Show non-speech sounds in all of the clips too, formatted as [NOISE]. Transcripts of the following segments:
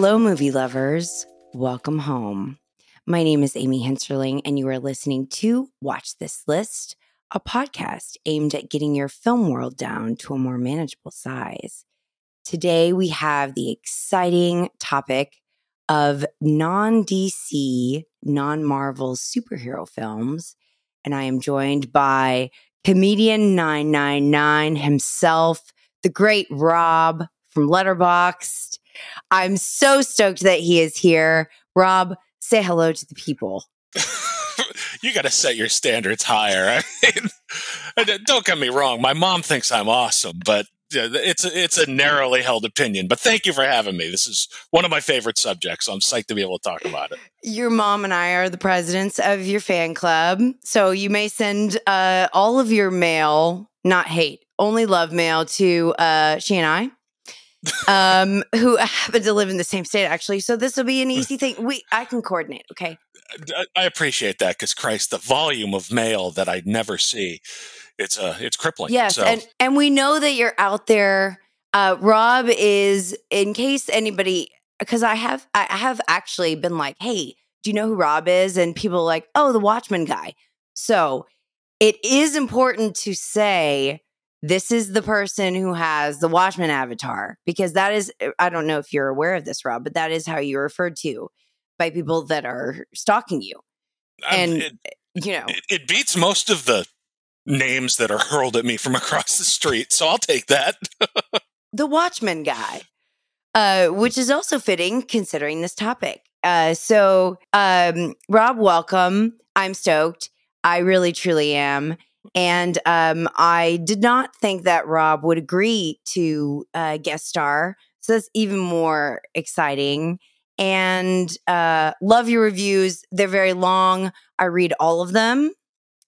Hello, movie lovers. Welcome home. My name is Amy Henserling, and you are listening to Watch This List, a podcast aimed at getting your film world down to a more manageable size. Today, we have the exciting topic of non DC, non Marvel superhero films. And I am joined by comedian 999 himself, the great Rob from Letterboxd. I'm so stoked that he is here. Rob, say hello to the people. [LAUGHS] you got to set your standards higher. I mean, [LAUGHS] don't get me wrong. My mom thinks I'm awesome, but it's a, it's a narrowly held opinion. But thank you for having me. This is one of my favorite subjects. So I'm psyched to be able to talk about it. Your mom and I are the presidents of your fan club, so you may send uh, all of your mail, not hate, only love mail to uh, she and I. um, who [LAUGHS] happen to live in the same state actually. So this will be an easy thing. We I can coordinate. Okay. I, appreciate that because Christ, the volume of mail that I never see, it's uh it's crippling. Yes, so. and and we know that you're out there. Uh, Rob is in case anybody because I have I have actually been like, hey, do you know who Rob is? And people are like, oh, the Watchman guy. So it is important to say this is the person who has the Watchman avatar because that is uh, I don't know if you're aware of this, Rob, but that is how you're referred to by people that are stalking you. and it, you know, it, it beats most of the names that are hurled at me from [LAUGHS] across the street. So I'll take that. the Watchman guy, uh, which is also fitting considering this topic. Uh, so, um, Rob, welcome. I'm stoked. I really, truly am. And um, I did not think that Rob would agree to uh, guest star. So that's even more exciting. And uh, love your reviews. They're very long. I read all of them,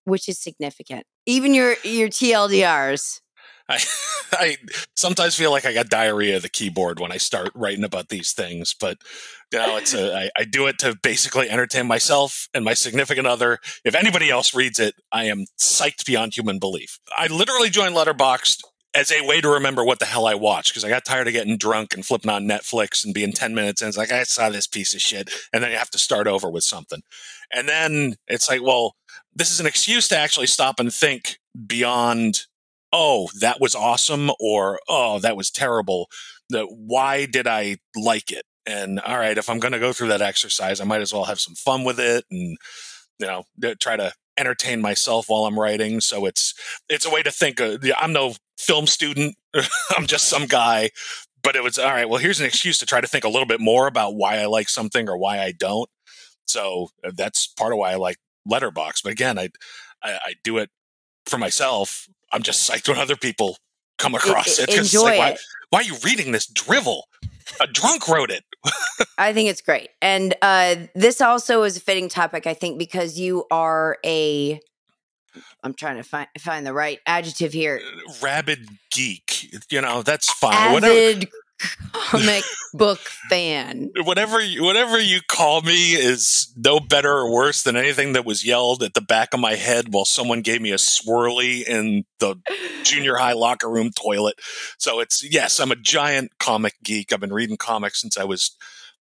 which is significant. Even your your TLDRs. I, [LAUGHS] I sometimes feel like I got diarrhea of the keyboard when I start writing about these things, but you know, it's a, I, I do it to basically entertain myself and my significant other. If anybody else reads it, I am psyched beyond human belief. I literally joined Letterboxd as a way to remember what the hell I watched because I got tired of getting drunk and flipping on Netflix and being 10 minutes and it's like, I saw this piece of shit. And then you have to start over with something. And then it's like, well, this is an excuse to actually stop and think beyond, oh, that was awesome or, oh, that was terrible. Why did I like it? And all right, if I'm going to go through that exercise, I might as well have some fun with it and, you know, try to entertain myself while I'm writing. So it's it's a way to think. I'm no film student. [LAUGHS] I'm just some guy. But it was all right. Well, here's an excuse to try to think a little bit more about why I like something or why I don't. So uh, that's part of why I like Letterboxd. But again, I, I, I do it for myself. I'm just psyched when other people come across it. Enjoy like, it. Why, why are you reading this drivel? A drunk wrote it. [LAUGHS] I think it's great. And uh, this also is a fitting topic, I think, because you are a. I'm trying to find find the right adjective here. Rabid geek. You know, that's fine. Avid Whatever comic [LAUGHS] book fan. Whatever you, whatever you call me is no better or worse than anything that was yelled at the back of my head while someone gave me a swirly in the junior high locker room toilet. So it's yes, I'm a giant comic geek. I've been reading comics since I was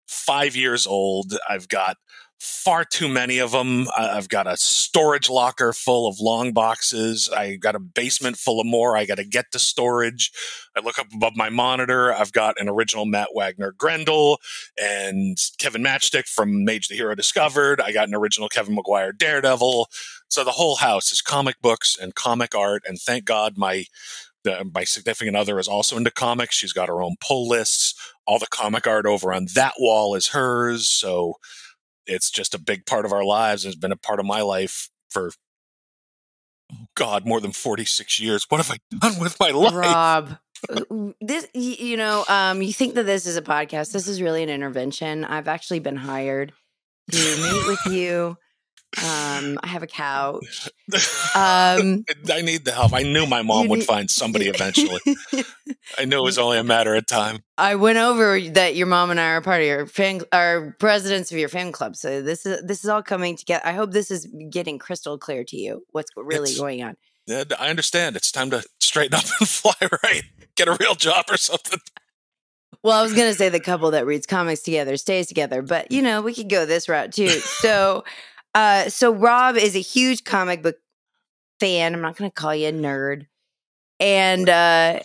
five years old. I've got far too many of them. I've got a storage locker full of long boxes. I got a basement full of more. I got to get to storage. I look up above my monitor. I've got an original Matt Wagner Grendel and Kevin Matchstick from Mage the Hero Discovered. I got an original Kevin Maguire Daredevil. So the whole house is comic books and comic art. And thank God my my significant other is also into comics. She's got her own pull lists. All the comic art over on that wall is hers. So it's just a big part of our lives. It's been a part of my life for oh God, more than 46 years. What have I done with my life? Rob, uh, this, you know, um, you think that this is a podcast. This is really an intervention. I've actually been hired to meet with you um, I have a couch. [LAUGHS] Um, I need the help. I knew my mom would find somebody [LAUGHS] eventually. I knew it was only a matter of time. I went over that your mom and I are part of your fan, are presidents of your fan club. So this is this is all coming together. I hope this is getting crystal clear to you. What's really it's, going on? I understand. It's time to straighten up and [LAUGHS] fly right. Get a real job or something. Well, I was going to say the couple that reads comics together stays together, but you know, we could go this route too. So, uh, so Rob is a huge comic book fan. I'm not going to call you a nerd. And, uh,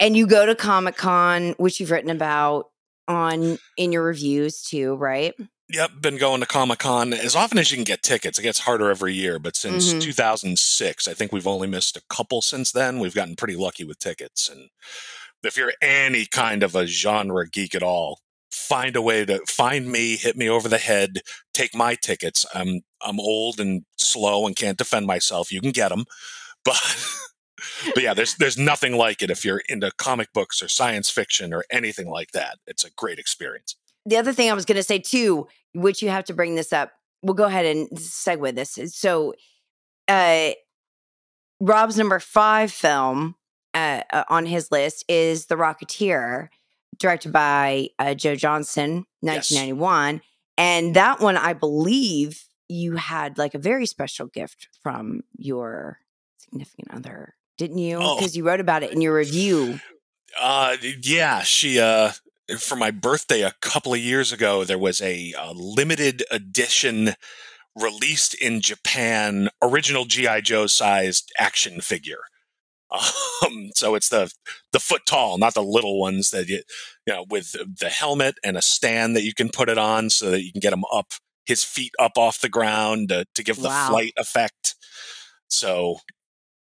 and you go to Comic Con, which you've written about on in your reviews too, right? Yep, been going to Comic Con as often as you can get tickets. It gets harder every year, but since Mhm. 2006, I think we've only missed a couple since then. We've gotten pretty lucky with tickets. And if you're any kind of a genre geek at all, find a way to find me, hit me over the head, take my tickets. I'm I'm old and slow and can't defend myself. You can get them, [LAUGHS] but but yeah, there's there's nothing like it if you're into comic books or science fiction or anything like that. It's a great experience. the other thing I was going to say too, which you have to bring this up. We'll go ahead and segue this. So, uh, Rob's number five film uh, uh, on his list is The Rocketeer, directed by uh, Joe Johnston, Yes. 1991, and that one I believe you had like a very special gift from your significant other, didn't you? Oh. Because you wrote about it in your review. Uh, yeah, she uh, for my birthday a couple of years ago, there was a, uh limited edition released in Japan, original GI Joe sized action figure. Um, so it's the the foot tall, not the little ones that you you know with the helmet and a stand that you can put it on so that you can get him up his feet up off the ground to, to give the Wow. flight effect. So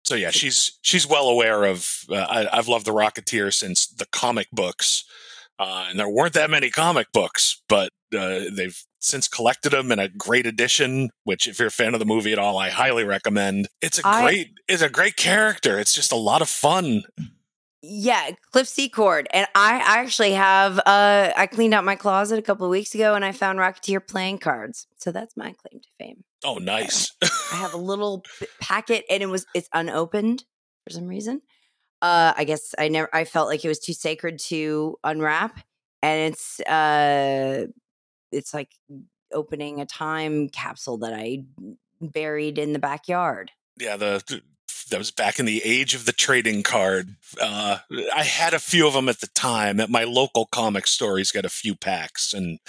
so yeah, she's she's well aware of. Uh, I, I've loved the Rocketeer since the comic books, uh, and there weren't that many comic books, but uh, they've since collected them in a great edition. Which, if you're a fan of the movie at all, I highly recommend. It's a great, it's a great character. It's just a lot of fun. Yeah, Cliff Secord. And I I actually have uh I cleaned out my closet a couple of weeks ago and I found Rocketeer playing cards. So that's my claim to fame. Oh, nice. [LAUGHS] I have a little packet and it was it's unopened for some reason. Uh I guess I never I felt like it was too sacred to unwrap and it's uh it's like opening a time capsule that I buried in the backyard. yeah, the that was back in the age of the trading card. Uh, I had a few of them at the time. At my local comic store, he's got a few packs, and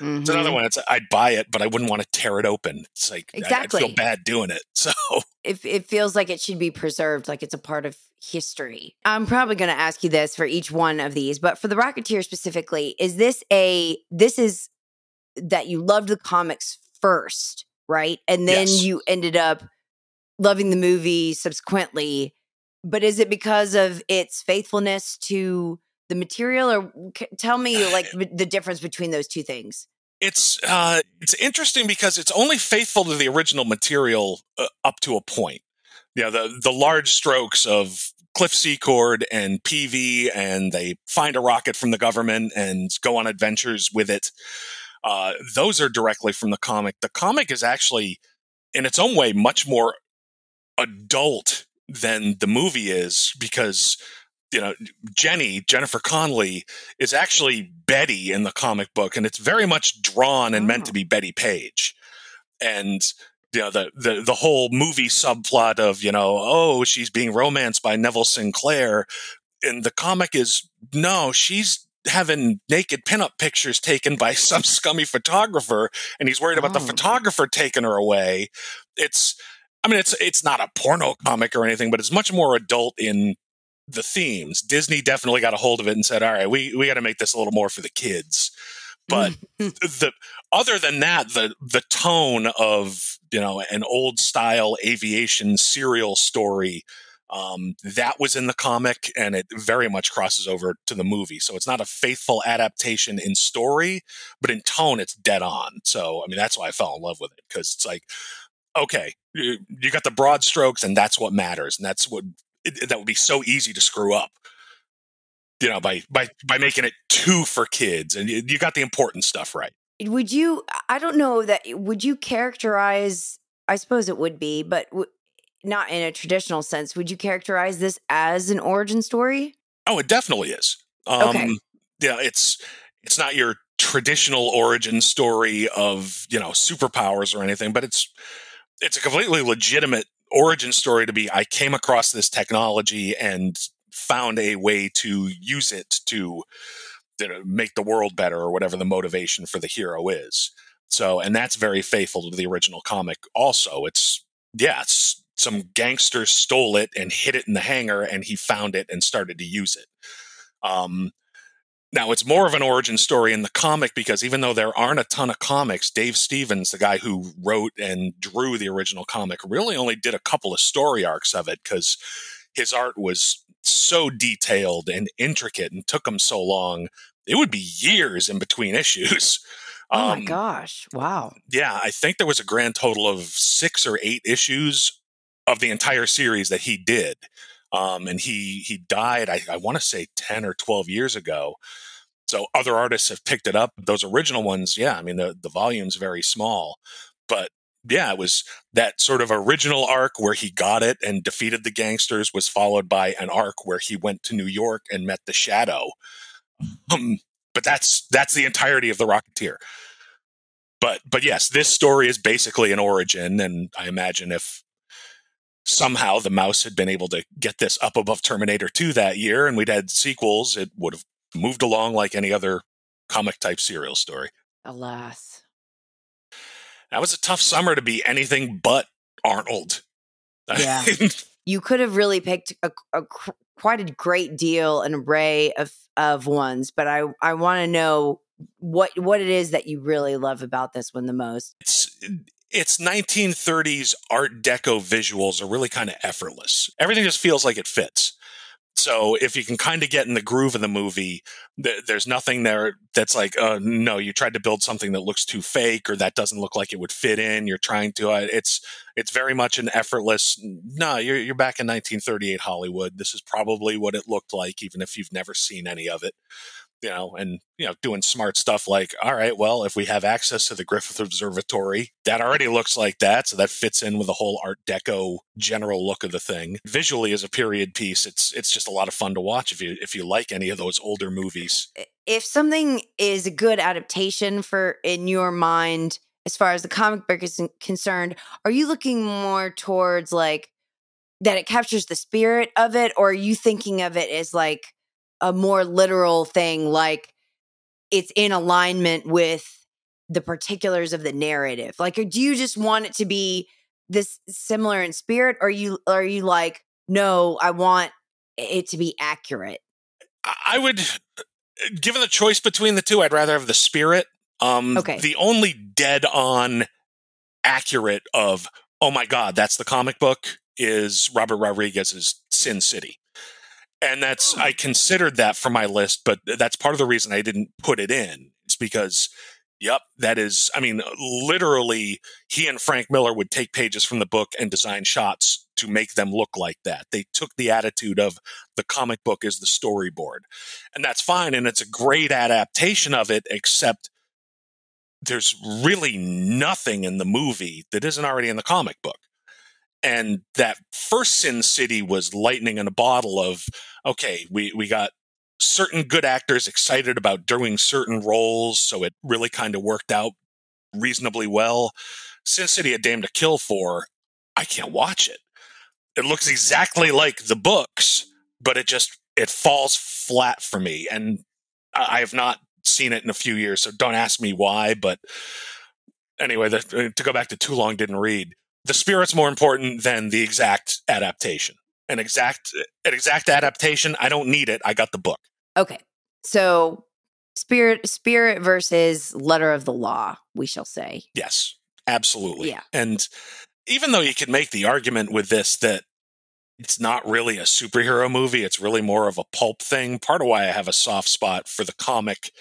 It's another Mhm. one. It's I'd buy it, but I wouldn't want to tear it open. It's like I- I'd Exactly. feel bad doing it. [LAUGHS] So it, it feels like it should be preserved, like it's a part of history. I'm probably going to ask you this for each one of these, but for the Rocketeer specifically, is this a this is that you loved the comics first, right? And then Yes. you ended up loving the movie subsequently. But is it because of its faithfulness to the material, or c- tell me like [SIGHS] the difference between those two things? it's uh, it's interesting because it's only faithful to the original material uh, up to a point. You know, the the large strokes of Cliff Secord and Peevy, and they find a rocket from the government and go on adventures with it. Uh, those are directly from the comic. The comic is actually, in its own way, much more adult than the movie is because you know Jenny Jennifer Connelly is actually Betty in the comic book, and it's very much drawn and meant Oh. to be Bettie Page, and you know the the the whole movie subplot of you know oh she's being romanced by Neville Sinclair, and the comic is no she's having naked pinup pictures taken by [LAUGHS] some scummy photographer and he's worried about the Oh. photographer taking her away. It's i mean it's it's not a porno comic or anything but it's much more adult in the themes. Disney definitely got a hold of it and said all right we we got to make this a little more for the kids. But [LAUGHS] the other than that the the tone of you know an old style aviation serial story um, that was in the comic and it very much crosses over to the movie. So it's not a faithful adaptation in story but in tone it's dead on. So i mean that's why i fell in love with it because it's like okay you, you got the broad strokes and that's what matters and that's what it, that would be so easy to screw up. You know by by by making it two for kids and you, you got the important stuff right. Would you i don't know that would you characterize i suppose it would be but w- not in a traditional sense would you characterize this as an origin story Oh, it definitely is. Um, Okay. Yeah, it's it's not your traditional origin story of you know superpowers or anything, but it's it's a completely legitimate origin story to be. I came across this technology and found a way to use it to you know, make the world better or whatever the motivation for the hero is. So, and that's very faithful to the original comic. Also, it's yeah, it's some gangsters stole it and hid it in the hangar, and he found it and started to use it. Um, now, it's more of an origin story in the comic because even though there aren't a ton of comics, Dave Stevens, the guy who wrote and drew the original comic, really only did a couple of story arcs of it because his art was so detailed and intricate and took him so long. It would be years in between [LAUGHS] issues. Oh um, my gosh. Wow. Yeah, I think there was a grand total of six or eight issues of the entire series that he did. Um, and he he died, I, I want to say 10 or 12 years ago. So other artists have picked it up. Those original ones, yeah, I mean, the, the volume's very small. But yeah, it was that sort of original arc where he got it and defeated the gangsters was followed by an arc where he went to New York and met the Shadow. Um, but that's that's the entirety of the Rocketeer. But but yes, this story is basically an origin, and I imagine if somehow the mouse had been able to get this up above Terminator 2 that year and we'd had sequels, it would have moved along like any other comic type serial story. Alas. That was a tough summer to be anything but Arnold. Yeah. [LAUGHS] you could have really picked a, a, quite a great deal, an array of, of ones, but I, I want to know what what it is that you really love about this one the most. It's its 1930s art deco visuals are really kind of effortless. Everything just feels like it fits. So if you can kind of get in the groove of the movie, th- there's nothing there that's like, uh, no, you tried to build something that looks too fake or that doesn't look like it would fit in. You're trying to. Uh, it's it's very much an effortless. No, you're you're back in 1938 Hollywood. This is probably what it looked like, even if you've never seen any of it you know, and you know, doing smart stuff like, all right, well, if we have access to the Griffith Observatory, that already looks like that, so that fits in with the whole Art Deco general look of the thing. Visually, as a period piece, it's it's just a lot of fun to watch if you if you like any of those older movies. If something is a good adaptation for in your mind, as far as the comic book is concerned, are you looking more towards like that it captures the spirit of it, or are you thinking of it as like a more literal thing like it's in alignment with the particulars of the narrative. Like do you just want it to be this similar in spirit or you are you like no i want it to be accurate i would given the choice between the two i'd rather have the spirit um okay. the only dead on accurate of oh my god that's the comic book is robert rodriguez's sin city and that's oh. I considered that for my list, but that's part of the reason I didn't put it in. It's because, yep, that is. I mean, literally, he and Frank Miller would take pages from the book and design shots to make them look like that. They took the attitude of the comic book is the storyboard, and that's fine, and it's a great adaptation of it, except. There's really nothing in the movie that isn't already in the comic book and that first sin city was lightning in a bottle of okay we we got certain good actors excited about doing certain roles so it really kind of worked out reasonably well. Sin city a Dame to Kill for i can't watch it. It looks exactly like the books but it just it falls flat for me and i have not seen it in a few years so don't ask me why but anyway the, to go back to too long didn't read the spirit's more important than the exact adaptation. An exact an exact adaptation, I don't need it. I got the book. Okay. So spirit spirit versus letter of the law, we shall say. Yes. Absolutely. Yeah. And even though you could make the argument with this that it's not really a superhero movie, it's really more of a pulp thing. Part of why I have a soft spot for the comic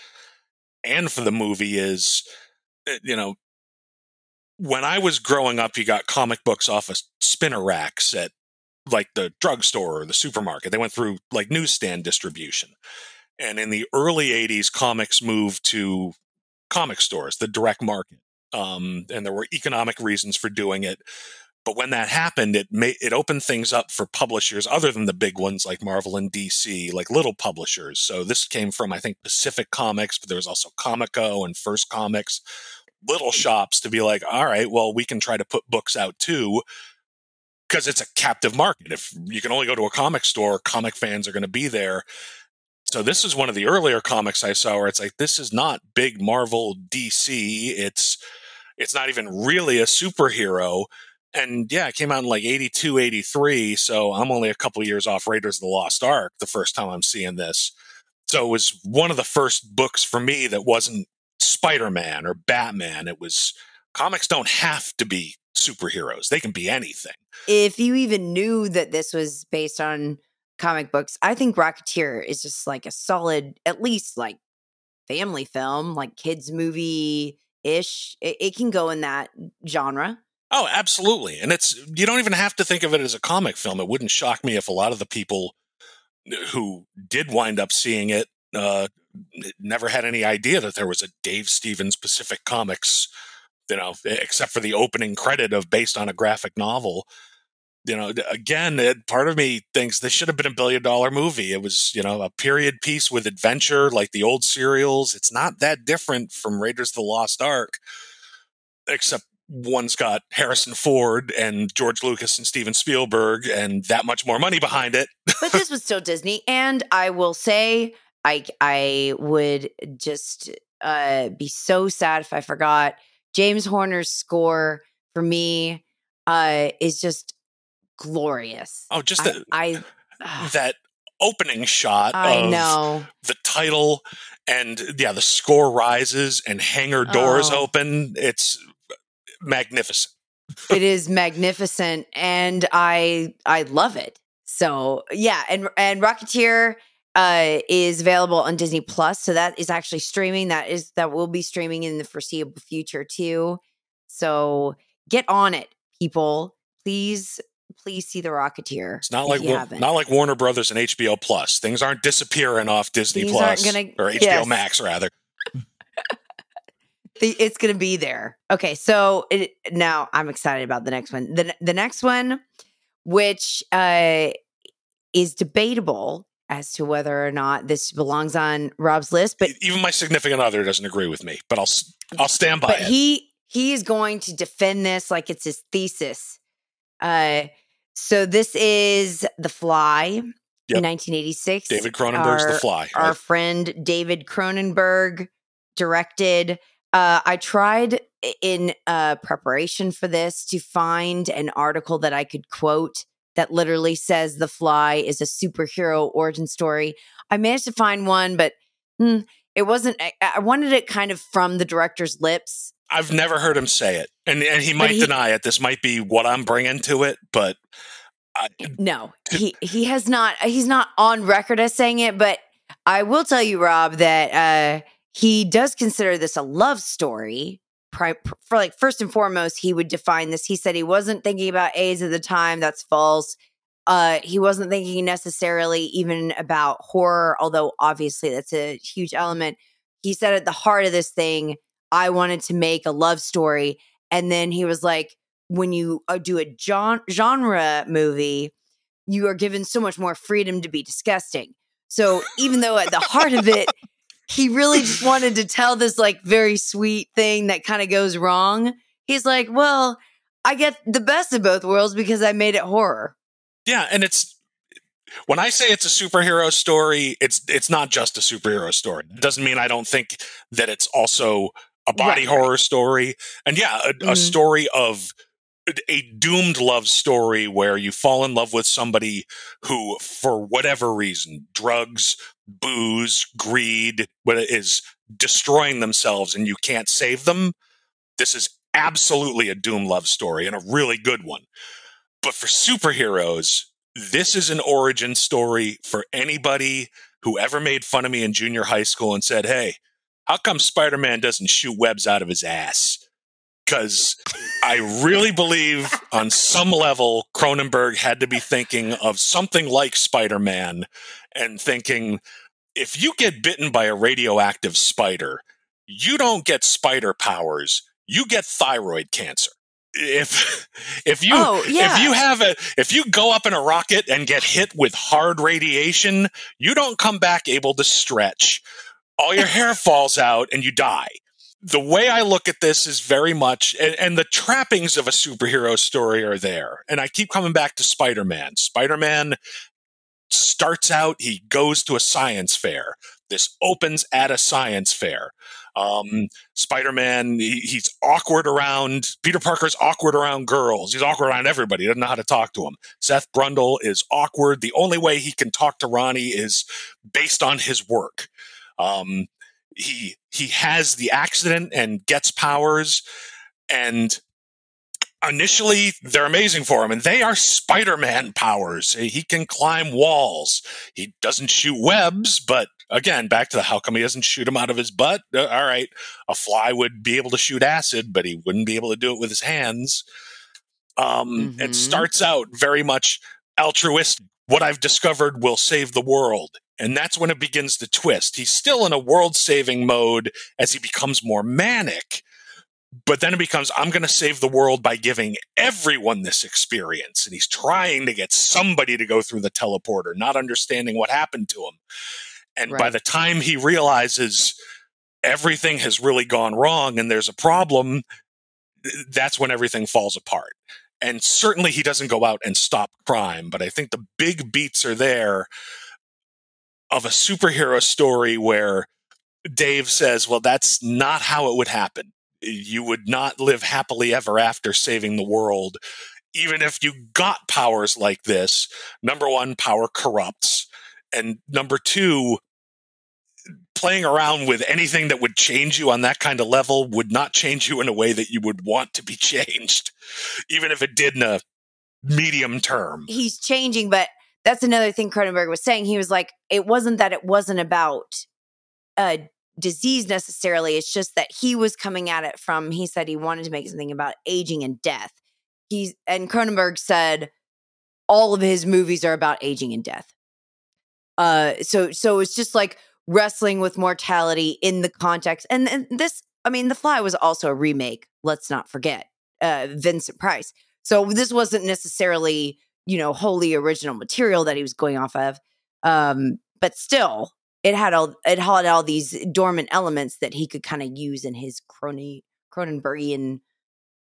and for the movie is eh, you know when I was growing up, you got comic books off of spinner racks at like the drugstore or the supermarket. They went through like newsstand distribution. And in the early 80s, comics moved to comic stores, the direct market. Um, and there were economic reasons for doing it. But when that happened, it made it opened things up for publishers other than the big ones like Marvel and DC, like little publishers. So this came from I think Pacific Comics, but there was also Comico and First Comics, little shops to be like, all right, well, we can try to put books out too because it's a captive market. If you can only go to a comic store, comic fans are going to be there. So this is one of the earlier comics I saw where it's like this is not big Marvel DC. It's it's not even really a superhero. And yeah, it came out in like 82, 83. So I'm only a couple years off Raiders of the Lost Ark the first time I'm seeing this. So it was one of the first books for me that wasn't Spider Man or Batman. It was comics don't have to be superheroes, they can be anything. If you even knew that this was based on comic books, I think Rocketeer is just like a solid, at least like family film, like kids' movie ish. It, it can go in that genre. Oh, absolutely. And it's you don't even have to think of it as a comic film. It wouldn't shock me if a lot of the people who did wind up seeing it uh, never had any idea that there was a Dave Stevens Pacific Comics, you know, except for the opening credit of based on a graphic novel. You know, again, it, part of me thinks this should have been a billion dollar movie. It was, you know, a period piece with adventure like the old serials. It's not that different from Raiders of the Lost Ark, except one's got Harrison Ford and George Lucas and Steven Spielberg and that much more money behind it. but this was still Disney. And I will say, I I would just uh, be so sad if I forgot James Horner's score for me uh, is just glorious. Oh, just I, I that opening shot I of know. the title and yeah, the score rises and hangar doors Oh. open. It's magnificent. it is magnificent and i i love it so yeah and and rocketeer uh is available on disney plus so that is actually streaming that is that will be streaming in the foreseeable future too so get on it people please please see the rocketeer It's not like you Wa- haven't. like Warner Brothers and HBO Plus. Things aren't disappearing off Disney Things Plus gonna- or HBO yes. Max rather. The- it's going to be there. Okay, so it, now I'm excited about the next one. The the next one, which uh, is debatable as to whether or not this belongs on Rob's list, but Even my significant other doesn't agree with me, but I'll I'll stand by but it. he he is going to defend this like it's his thesis. Uh, so this is The Fly, Yep. 1986. David Cronenberg's The Fly. our friend David Cronenberg directed. Uh, I tried in uh, preparation for this to find an article that I could quote that literally says The Fly is a superhero origin story. I managed to find one, but hmm, it wasn't. I, I wanted it kind of from the director's lips. I've never heard him say it, and and he might he- deny it. This might be what I'm bringing to it, but I, No, he he has not. He's not on record as saying it, but I will tell you, Rob, that uh, he does consider this a love story. For like first and foremost, he would define this. He said he wasn't thinking about AIDS at the time. That's false. Uh, he wasn't thinking necessarily even about horror, although obviously that's a huge element. He said at the heart of this thing, I wanted to make a love story, and then he was like, when you uh, do a genre movie, you are given so much more freedom to be disgusting. So even though at the heart of it, he really just [LAUGHS] wanted to tell this like very sweet thing that kind of goes wrong. He's like, well, I get the best of both worlds because I made it horror. yeah, and it's when I say it's a superhero story, it's it's not just a superhero story. It doesn't mean I don't think that it's also a body Right, right. horror story, and yeah, a, a Mhm. story of a doomed love story where you fall in love with somebody who, for whatever reason, drugs, booze, greed, what it is destroying themselves, and you can't save them. This is absolutely a doom love story and a really good one. But for superheroes, this is an origin story for anybody who ever made fun of me in junior high school and said, Hey, how come Spider Man doesn't shoot webs out of his ass? Because I really believe on some level, Cronenberg had to be thinking of something like Spider Man and thinking, if you get bitten by a radioactive spider, you don't get spider powers, you get thyroid cancer. If if you oh, yeah. if you have a if you go up in a rocket and get hit with hard radiation, you don't come back able to stretch. All your hair falls out and you die. The way I look at this is very much and, and the trappings of a superhero story are there. And I keep coming back to Spider-Man. Spider-Man starts out, he goes to a science fair. This opens at a science fair. Um, Spider Man, he, he's awkward around, Peter Parker's awkward around girls. He's awkward around everybody. He doesn't know how to talk to him. Seth Brundle is awkward. The only way he can talk to Ronnie is based on his work. Um, he he has the accident and gets powers and initially they're amazing for him and they are spider-man powers. He can climb walls. He doesn't shoot webs but again back to the how come he doesn't shoot him out of his butt uh, all right a fly would be able to shoot acid but he wouldn't be able to do it with his hands. Um, mm-hmm. it starts out very much altruistic. What i've discovered will save the world and that's when it begins to twist he's still in a world saving mode as he becomes more manic but then it becomes I'm going to save the world by giving everyone this experience. And he's trying to get somebody to go through the teleporter, not understanding what happened to him. And right. by the time he realizes everything has really gone wrong and there's a problem, that's when everything falls apart. And certainly he doesn't go out and stop crime, but I think the big beats are there of a superhero story where Dave says, well, that's not how it would happen you would not live happily ever after saving the world. Even if you got powers like this, number one, power corrupts. And number two, playing around with anything that would change you on that kind of level would not change you in a way that you would want to be [LAUGHS] changed, even if it did in a medium term. He's changing, but that's another thing Cronenberg was saying. He was like, it wasn't that it wasn't about a disease necessarily. It's just that he was coming at it from, he said he wanted to make something about aging and death. He's, and Cronenberg said all of his movies are about aging and death. Uh, so, so it's just like wrestling with mortality in the context. And, and this, I mean, The Fly was also a remake, let's not forget, uh, Vincent Price. So this wasn't necessarily, you know, wholly original material that he was going off of. Um, but still, it had all it had all these dormant elements that he could kind of use in his Crony Cronenbergian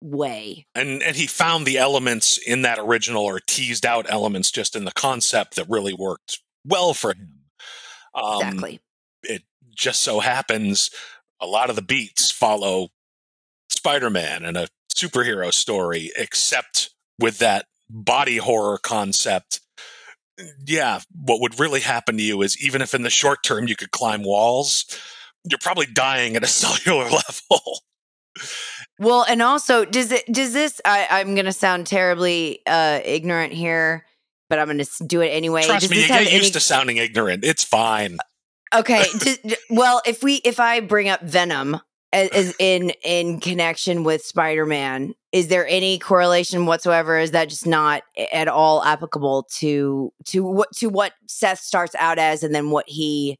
way. And and he found the elements in that original or teased out elements just in the concept that really worked well for him. Um, exactly. It just so happens a lot of the beats follow Spider-Man and a superhero story, except with that body horror concept yeah, what would really happen to you is even if in the short term you could climb walls, you're probably dying at a [LAUGHS] cellular level. well, and also, does it does this? I, I'm going to sound terribly uh, ignorant here, but I'm going to do it anyway. Trust does me, you get any... used to sounding ignorant. It's fine. Okay. [LAUGHS] well, if we if I bring up Venom, as [LAUGHS] in in connection with Spider-Man. Is there any correlation whatsoever? Is that just not at all applicable to to what to what Seth starts out as, and then what he?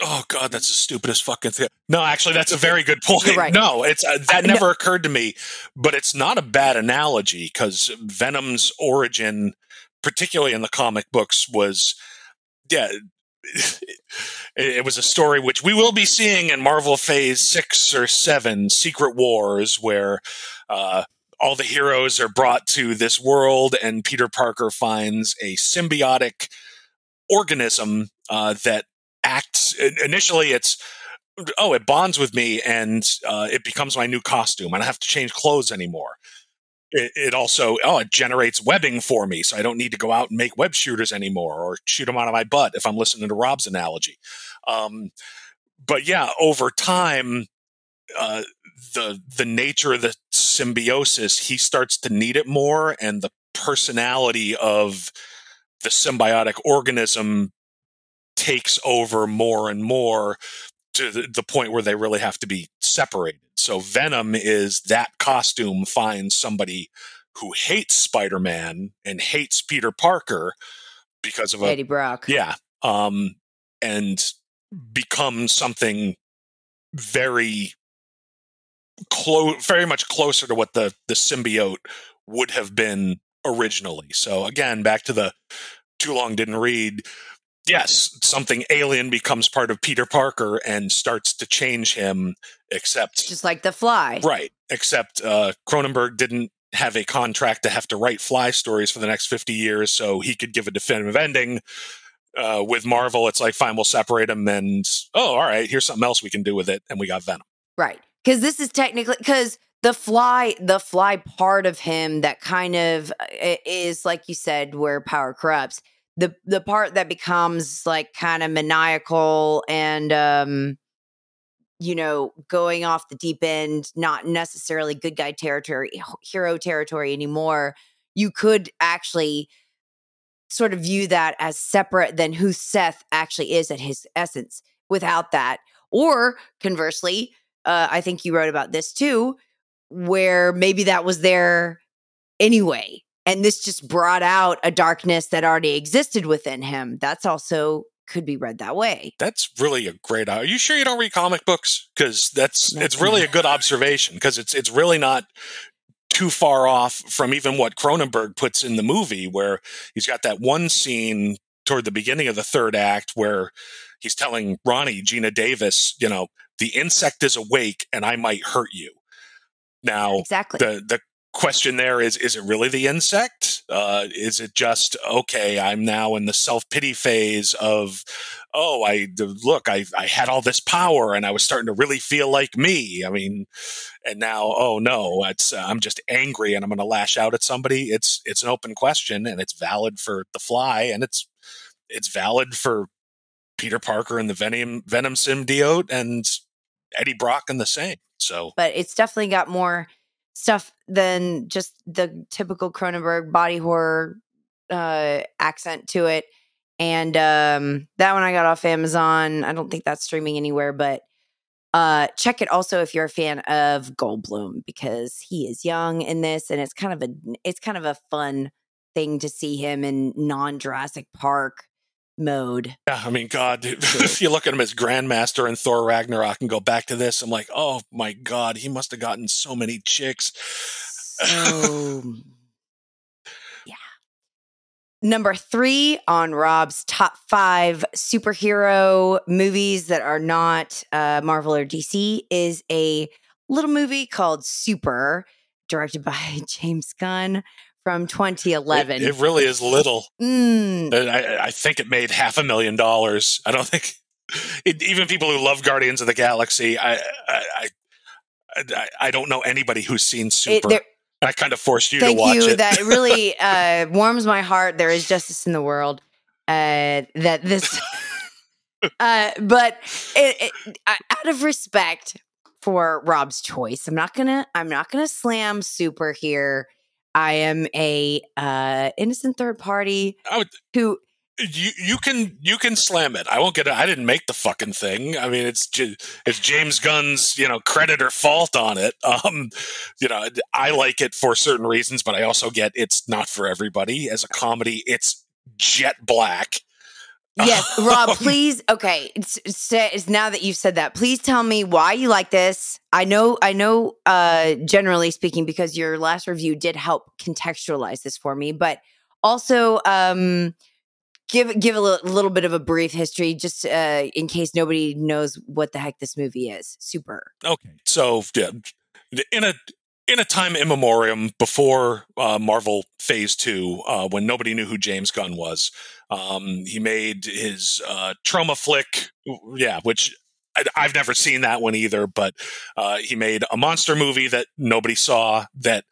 Oh God, that's the stupidest fucking thing. No, actually, that's a very good [LAUGHS] point. Right. No, it's uh, that never no. occurred to me, but it's not a bad analogy because Venom's origin, particularly in the comic books, was yeah [LAUGHS] it was a story which we will be seeing in Marvel Phase six or seven, Secret Wars, where uh, all the heroes are brought to this world, and Peter Parker finds a symbiotic organism uh, that acts. Initially, it's oh, it bonds with me, and uh, it becomes my new costume. I don't have to change clothes anymore it, it, also oh it generates webbing for me so i don't need to go out and make web shooters anymore or shoot them out of my butt if i'm listening to rob's analogy. Um, but yeah over time uh, the the nature of the symbiosis he starts to need it more and the personality of the symbiotic organism takes over more and more to the, point where they really have to be separated so Venom is that costume finds somebody who hates Spider-Man and hates Peter Parker because of a, Eddie Brock. Yeah. Um, and becomes something very close, very much closer to what the the symbiote would have been originally. So again, back to the too long didn't read yes, something alien becomes part of Peter Parker and starts to change him, except. Just like The Fly. Right. Except uh, Cronenberg didn't have a contract to have to write Fly stories for the next 50 years, so he could give a definitive ending. Uh, with Marvel, it's like fine, we'll separate them, and oh, all right, here's something else we can do with it, and we got Venom. Right, because this is technically because the fly, the fly part of him that kind of uh, is like you said, where power corrupts. The the part that becomes like kind of maniacal and um you know, going off the deep end, not necessarily good guy territory, hero territory anymore, you could actually sort of view that as separate than who Seth actually is at his essence without that. Or conversely, uh, I think you wrote about this too, where maybe that was there anyway. And this just brought out a darkness that already existed within him. That's also could be read that way. That's really a great. Are you sure you don't read comic books? Because that's, that's it's really a good observation. Because it's it's really not too far off from even what Cronenberg puts in the movie, where he's got that one scene toward the beginning of the third act where he's telling Ronnie, Geena Davis, you know, the insect is awake and I might hurt you. Now, exactly. the the question there is is it really the insect? Uh, is it just okay i'm now in the self-pity phase of oh i look I, I had all this power and i was starting to really feel like me. I mean and now oh no it's uh, i'm just angry and i'm going to lash out at somebody. It's it's an open question and it's valid for the fly and it's it's valid for peter parker and the venom venom symbiote and eddie brock and the same. So but it's definitely got more stuff than just the typical Cronenberg body horror uh, accent to it. And um, that one I got off Amazon. I don't think that's streaming anywhere, but uh, check it also if you're a fan of Goldblum because he is young in this, and it's kind of a it's kind of a fun thing to see him in non Jurassic Park mode. Yeah, I mean, God, [LAUGHS] if you look at him as Grandmaster and Thor Ragnarok and go back to this, I'm like, oh my God, he must have gotten so many chicks. So, [LAUGHS] yeah. Number three on Rob's top five superhero movies that are not uh, Marvel or DC is a little movie called Super, directed [LAUGHS] by James Gunn from 2011. It, it really is little. Mm. I, I, think it made half a million dollars. I don't think [LAUGHS] it, even people who love Guardians of the Galaxy. I I I, I don't know anybody who's seen Super. It, I kind of forced you to watch you. it. That really [LAUGHS] uh, warms my heart. There is justice in the world. Uh, that this, [LAUGHS] uh, but it, it, out of respect for Rob's choice, I'm not gonna. I'm not gonna slam Super here I am a uh, innocent third party would, who you you can you can slam it. I won't get it. I didn't make the fucking thing. I mean, it's it's James Gunn's you know credit or fault on it. [LAUGHS] Um, you know, I like it for certain reasons, but I also get it's not for everybody. As a comedy, it's jet black. Yes, [LAUGHS] Rob, please. Okay, it's, it's, now that you've said that, please tell me why you like this. I know, I know. Uh, generally speaking, because your last review did help contextualize this for me, but also um, give give a little, little, bit of a brief history, just uh, in case nobody knows what the heck this movie is. Super. Okay, so yeah, in a in a time immemorial before uh, Marvel Phase Two, uh, when nobody knew who James Gunn was, um, he made his uh, Troma flick, yeah, which I, have never seen that one either. But uh, he made a monster movie that nobody saw. That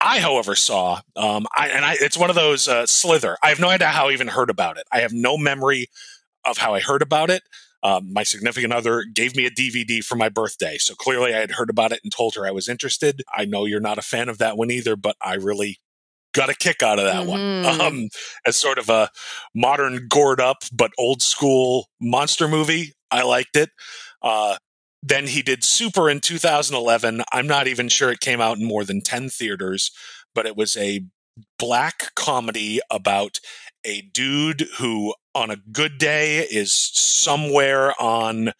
I, however, saw. Um, I, and I, it's one of those uh, Slither. I have no idea how I even heard about it. I have no memory of how I heard about it. Um, my significant other gave me a DVD for my birthday. So clearly I had heard about it and told her I was interested. I know you're not a fan of that one either, but I really got a kick out of that [LAUGHS] mm-hmm. one um, as sort of a modern gored up but old school monster movie i liked it uh, then he did super in 2011 i'm not even sure it came out in more than 10 theaters but it was a black comedy about a dude who on a good day is somewhere on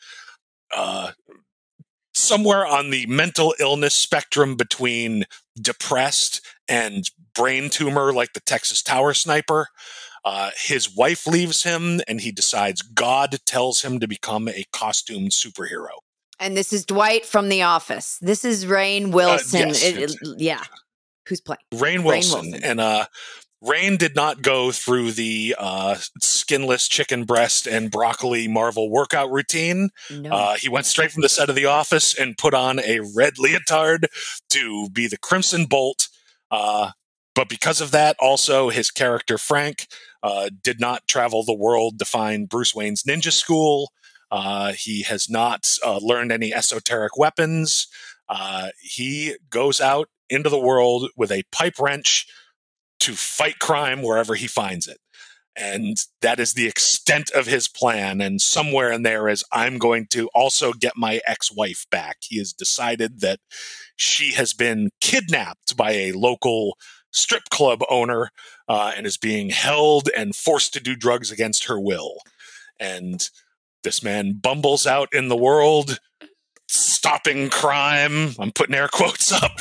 uh, somewhere on the mental illness spectrum between depressed and brain tumor like the Texas Tower sniper. Uh, his wife leaves him, and he decides God tells him to become a costumed superhero. And this is Dwight from The Office. This is Rainn Wilson. Uh, yes, it, it, yeah. Who's playing? Rainn Wilson. Rainn Wilson. And uh, Rainn did not go through the uh, skinless chicken breast and broccoli Marvel workout routine. No. Uh, he went straight from the set of The Office and put on a red leotard to be the Crimson Bolt. Uh, but because of that, also his character Frank uh, did not travel the world to find Bruce Wayne's ninja school. Uh, he has not uh, learned any esoteric weapons. Uh, he goes out into the world with a pipe wrench to fight crime wherever he finds it. And that is the extent of his plan. And somewhere in there is, I'm going to also get my ex wife back. He has decided that she has been kidnapped by a local strip club owner uh, and is being held and forced to do drugs against her will. And this man bumbles out in the world, stopping crime. I'm putting air quotes up.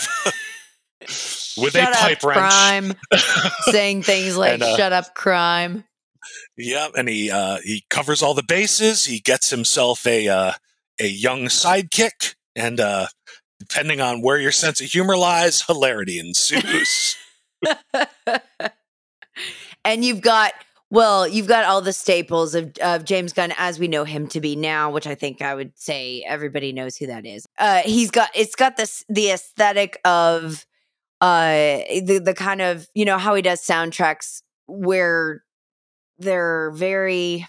[LAUGHS] with Shut a pipe wrench. crime. [LAUGHS] Saying things like And, uh, "shut up, crime." Yeah, and he uh, he covers all the bases. He gets himself a uh, a young sidekick, and uh, depending on where your sense of humor lies, hilarity ensues. [LAUGHS] and you've got well, you've got all the staples of, of James Gunn as we know him to be now, which I think I would say everybody knows who that is. Uh, he's got it's got this the aesthetic of uh the the kind of you know how he does soundtracks where they're very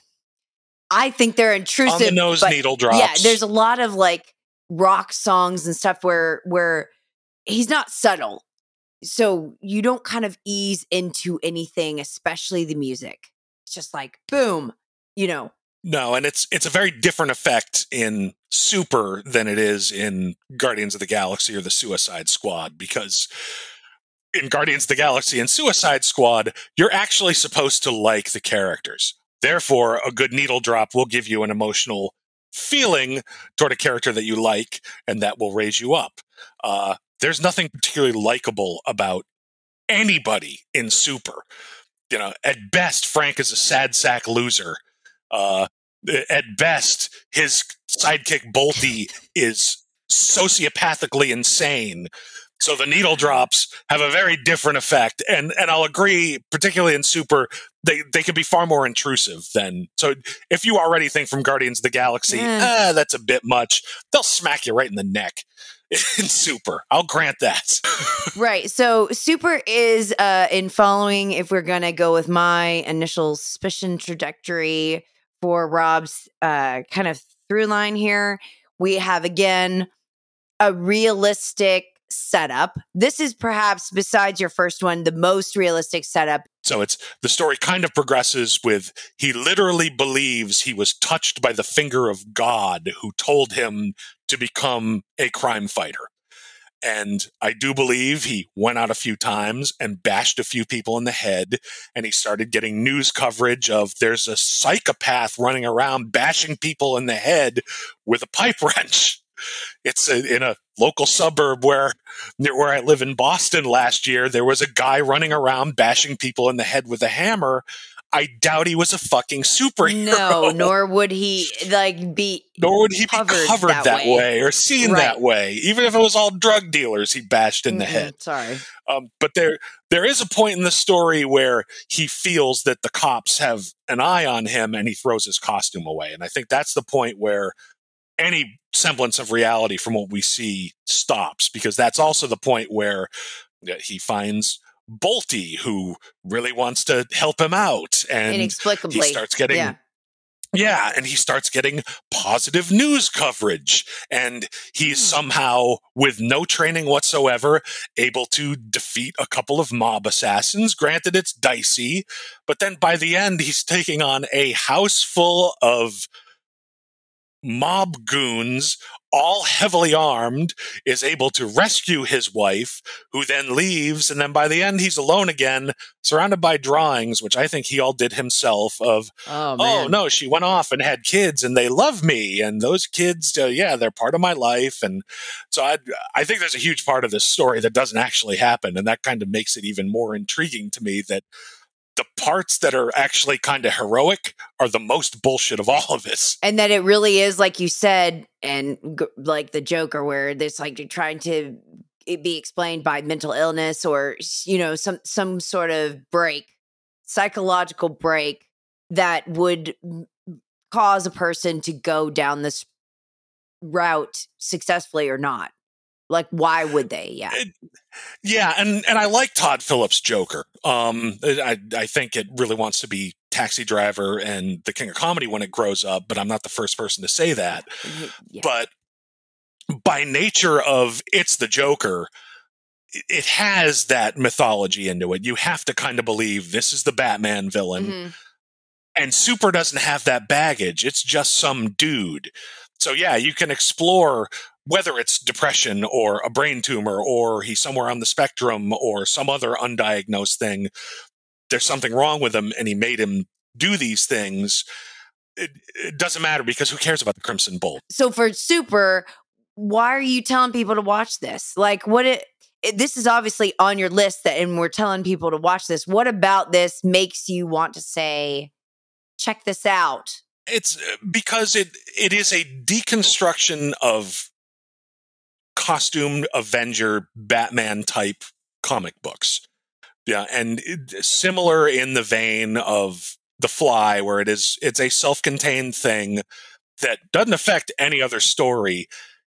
I think they're intrusive. on the nose but needle drops. yeah, there's a lot of like rock songs and stuff where where he's not subtle. So you don't kind of ease into anything, especially the music. It's just like boom, you know. No, and it's it's a very different effect in Super than it is in Guardians of the Galaxy or the Suicide Squad because in Guardians of the Galaxy and Suicide Squad, you're actually supposed to like the characters. Therefore, a good needle drop will give you an emotional feeling toward a character that you like, and that will raise you up. Uh, there's nothing particularly likable about anybody in Super. You know, at best, Frank is a sad sack loser. Uh, at best, his sidekick Bolty is sociopathically insane. So the needle drops have a very different effect, and and I'll agree, particularly in Super, they they can be far more intrusive than. So if you already think from Guardians of the Galaxy, ah, that's a bit much, they'll smack you right in the neck. [LAUGHS] In Super, I'll grant that. [LAUGHS] Right. So Super is uh in following if we're going to go with my initial suspicion trajectory for Rob's uh kind of through line here, we have again a realistic setup. This is perhaps besides your first one the most realistic setup. So it's the story kind of progresses with he literally believes he was touched by the finger of God who told him to become a crime fighter. And I do believe he went out a few times and bashed a few people in the head. And he started getting news coverage of there's a psychopath running around bashing people in the head with a pipe [LAUGHS] wrench. It's a, in a local suburb where where I live in Boston last year. There was a guy running around bashing people in the head with a hammer. I doubt he was a fucking superhero. No, nor would he like be nor would he be covered covered that that, way. way. or seen Right. that way. Even if it was all drug dealers he bashed in the Mm-mm, head. Sorry. Um, but there there is a point in the story where he feels that the cops have an eye on him and he throws his costume away. And I think that's the point where any semblance of reality from what we see stops because that's also the point where he finds Bolty who really wants to help him out and Inexplicably. he starts getting yeah. yeah, and he starts getting positive news coverage. And he's Hmm. somehow, with no training whatsoever, able to defeat a couple of mob assassins. Granted, it's dicey, but then by the end, he's taking on a house full of mob goons, all heavily armed, is able to rescue his wife, who then leaves. And then by the end, he's alone again, surrounded by drawings, which I think he all did himself of Oh oh no she went off and had kids and they love me and those kids uh, yeah they're part of my life and so I, I think there's a huge part of this story that doesn't actually happen and that kind of makes it even more intriguing to me that the parts that are actually kind of heroic are the most bullshit of all of this and that it really is like you said and g- like the joker where it's like you're trying to be explained by mental illness or you know some some sort of break, psychological break that would cause a person to go down this route successfully or not. Like, why would they? Yeah. It, yeah. And, and I like Todd Phillips' Joker. Um, I, I think it really wants to be Taxi Driver and the King of Comedy when it grows up, but I'm not the first person to say that. Yeah. But by nature of it's the Joker, it has that mythology into it. You have to kind of believe this is the Batman villain. Mm-hmm. And Super doesn't have that baggage. It's just some dude. So yeah, you can explore whether it's depression or a brain tumor or he's somewhere on the spectrum or some other undiagnosed thing. There's something wrong with him and he made him do these things. It, it doesn't matter because who cares about the Crimson Bolt? So for Super, why are you telling people to watch this? Like, what it, it, this is obviously on your list that, and we're telling people to watch this. What about this makes you want to say, check this out? It's uh, because it it is a deconstruction of costumed Avenger Batman type comic books. Yeah, and it, similar in the vein of The Fly, where it is it's a self-contained thing that doesn't affect any other story.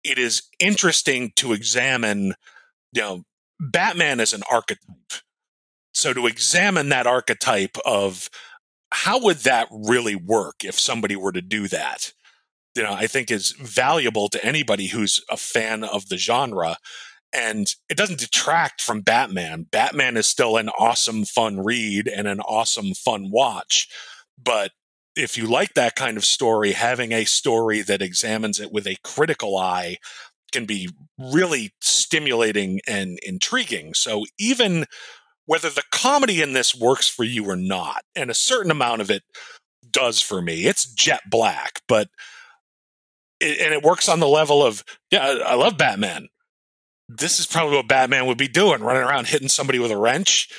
It is interesting to examine, you know, Batman as an archetype. So to examine that archetype of how would that really work if somebody were to do that? You know, I think is valuable to anybody who's a fan of the genre. And it doesn't detract from Batman. Batman is still an awesome, fun read and an awesome, fun watch. But if you like that kind of story, having a story that examines it with a critical eye can be really stimulating and intriguing. So even whether the comedy in this works for you or not, and a certain amount of it does for me. It's jet black, but it, and it works on the level of yeah, I love Batman. This is probably what Batman would be doing, running around hitting somebody with a wrench.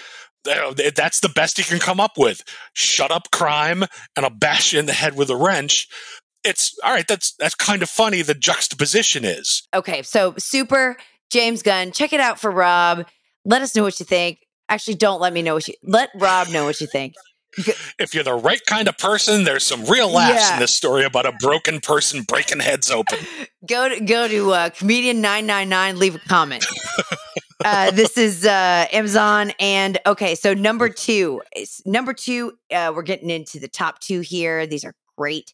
Uh, that's the best he can come up with. Shut up crime, and I'll bash you in the head with a wrench. It's all right. That's that's kind of funny. The juxtaposition is okay. So super James Gunn. Check it out for Rob. Let us know what you think. Actually, don't let me know what you let Rob know what you think. If you're the right kind of person, there's some real laughs yeah. in this story about a broken person breaking heads open. [LAUGHS] Go to go to uh, comedian nine nine nine. Leave a comment. uh, this [LAUGHS] is uh, Amazon, and okay, so number two number two. Uh, we're getting into the top two here. These are great.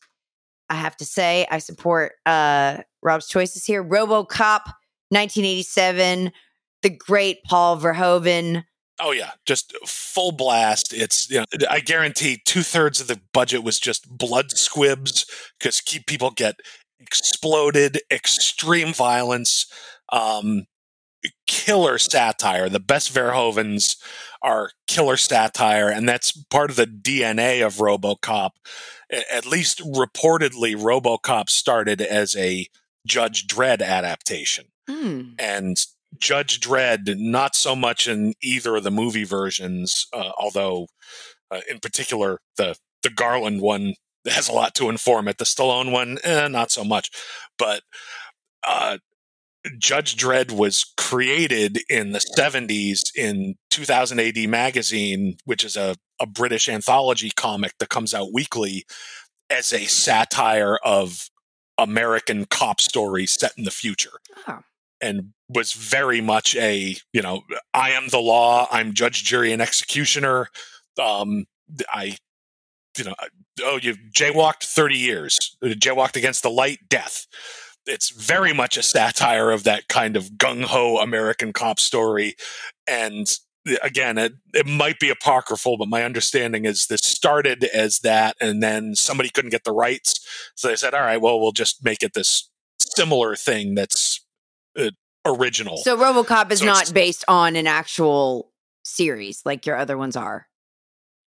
I have to say, I support uh, Rob's choices here. RoboCop, 1987. The great Paul Verhoeven. Oh yeah, just full blast. It's you know, I guarantee two thirds of the budget was just blood squibs because keep people get exploded, extreme violence, um, killer satire. The best Verhoevens are killer satire, and that's part of the DNA of RoboCop. At least reportedly, RoboCop started as a Judge Dredd adaptation, mm. and Judge Dredd, not so much in either of the movie versions, uh, although uh, in particular the the Garland one [LAUGHS] has a lot to inform it. The Stallone one, eh, not so much, but uh, Judge Dredd was created in the 70s in 2000 AD magazine, which is a, a British anthology comic that comes out weekly as a satire of American cop stories set in the future. Oh and was very much a you know I am the law. I'm judge, jury, and executioner. Um, I you know oh you jaywalked 30 years jaywalked against the light death it's very much a satire of that kind of gung-ho american cop story and again it, it might be apocryphal but my understanding is this started as that and then somebody couldn't get the rights so they said all right well we'll just make it this similar thing that's uh, original. So RoboCop is so not based on an actual series like your other ones are.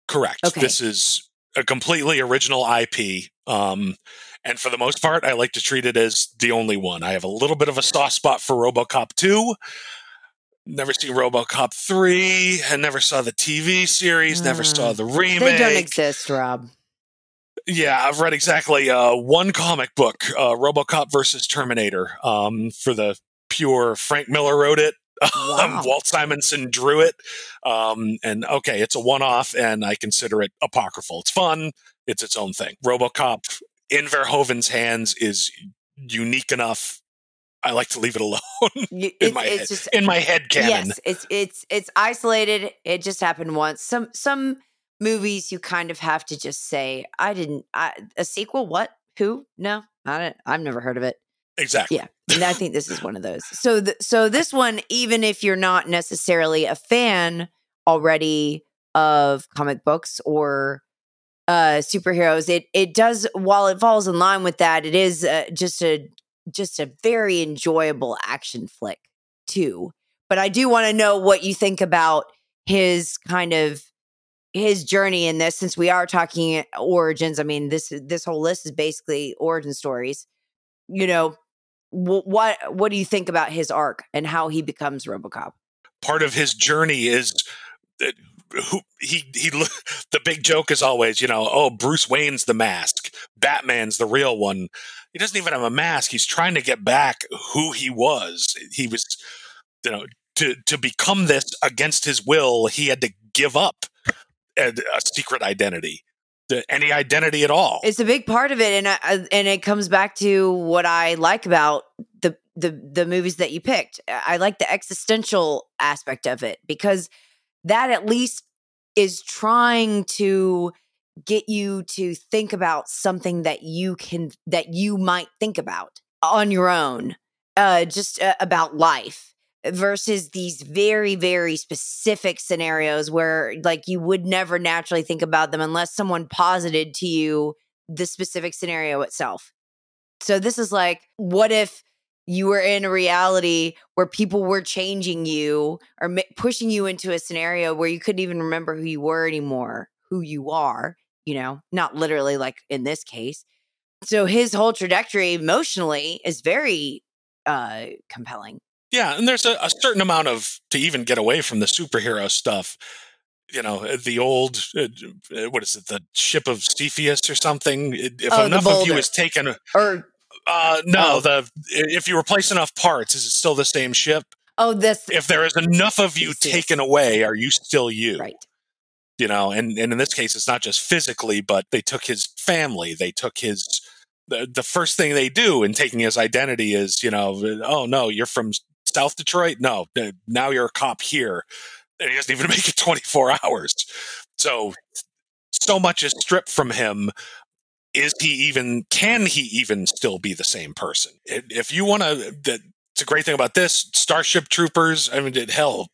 Correct. Okay. This is a completely original IP. Um, and for the most part, I like to treat it as the only one. I have a little bit of a soft spot for RoboCop 2. Never seen RoboCop 3. I never saw the TV series, uh, never saw mm. the remake. They don't exist, Rob. Yeah, I've read exactly uh, one comic book, uh, RoboCop versus Terminator, um, for the pure Frank Miller wrote it. [LAUGHS] Um, Walt Simonson drew it, um, and okay, it's a one-off, and I consider it apocryphal. It's fun. It's its own thing. RoboCop in Verhoeven's hands is unique enough. I like to leave it [LAUGHS] alone in it's, my it's head, just in my head canon. yes, it's it's it's isolated. It just happened once. Some some movies you kind of have to just say, I didn't. I, a sequel? What? Who? No, I don't, I've never heard of it. Exactly. Yeah, and I think this is one of those. So, th- so this one, even if you're not necessarily a fan already of comic books or uh superheroes, it it does. While it falls in line with that, it is uh, just a just a very enjoyable action flick too. But I do want to know what you think about his kind of his journey in this since we are talking origins i mean this this whole list is basically origin stories you know what what do you think about his arc and how he becomes RoboCop? part of his journey is that who he he [LAUGHS] the big joke is always you know oh Bruce Wayne's the mask. Batman's the real one. He doesn't even have a mask. He's trying to get back who he was. He was you know to to become this against his will he had to give up a, a uh, secret identity the, any identity at all It's a big part of it, and I- and it comes back to what I like about the the the movies that you picked. I like the existential aspect of it because that at least is trying to get you to think about something that you can that you might think about on your own, uh, just uh, about life versus these very very specific scenarios where like you would never naturally think about them unless someone posited to you the specific scenario itself. So this is like what if you were in a reality where people were changing you or pushing you into a scenario where you couldn't even remember who you were anymore who you are you know not literally like in this case. So his whole trajectory emotionally is very uh compelling Yeah, and there's a, a certain amount of to even get away from the superhero stuff. You know, uh, the old uh, what is it, the ship of Cepheus or something? If Oh, enough of you is taken, or uh, no, Oh. the if you replace enough parts, is it still the same ship? oh this If there is enough of you taken away, are you still you? right You know, and and in this case, it's not just physically, but they took his family, they took his. The, the first thing they do in taking his identity is, you know, oh no, you're from South Detroit. No, now you're a cop here, and he doesn't even [LAUGHS] make it 24 hours. So, so much is stripped from him. Is he even? Can he even still be the same person? If you want to, that it's a great thing about this. Starship Troopers. I mean, hell,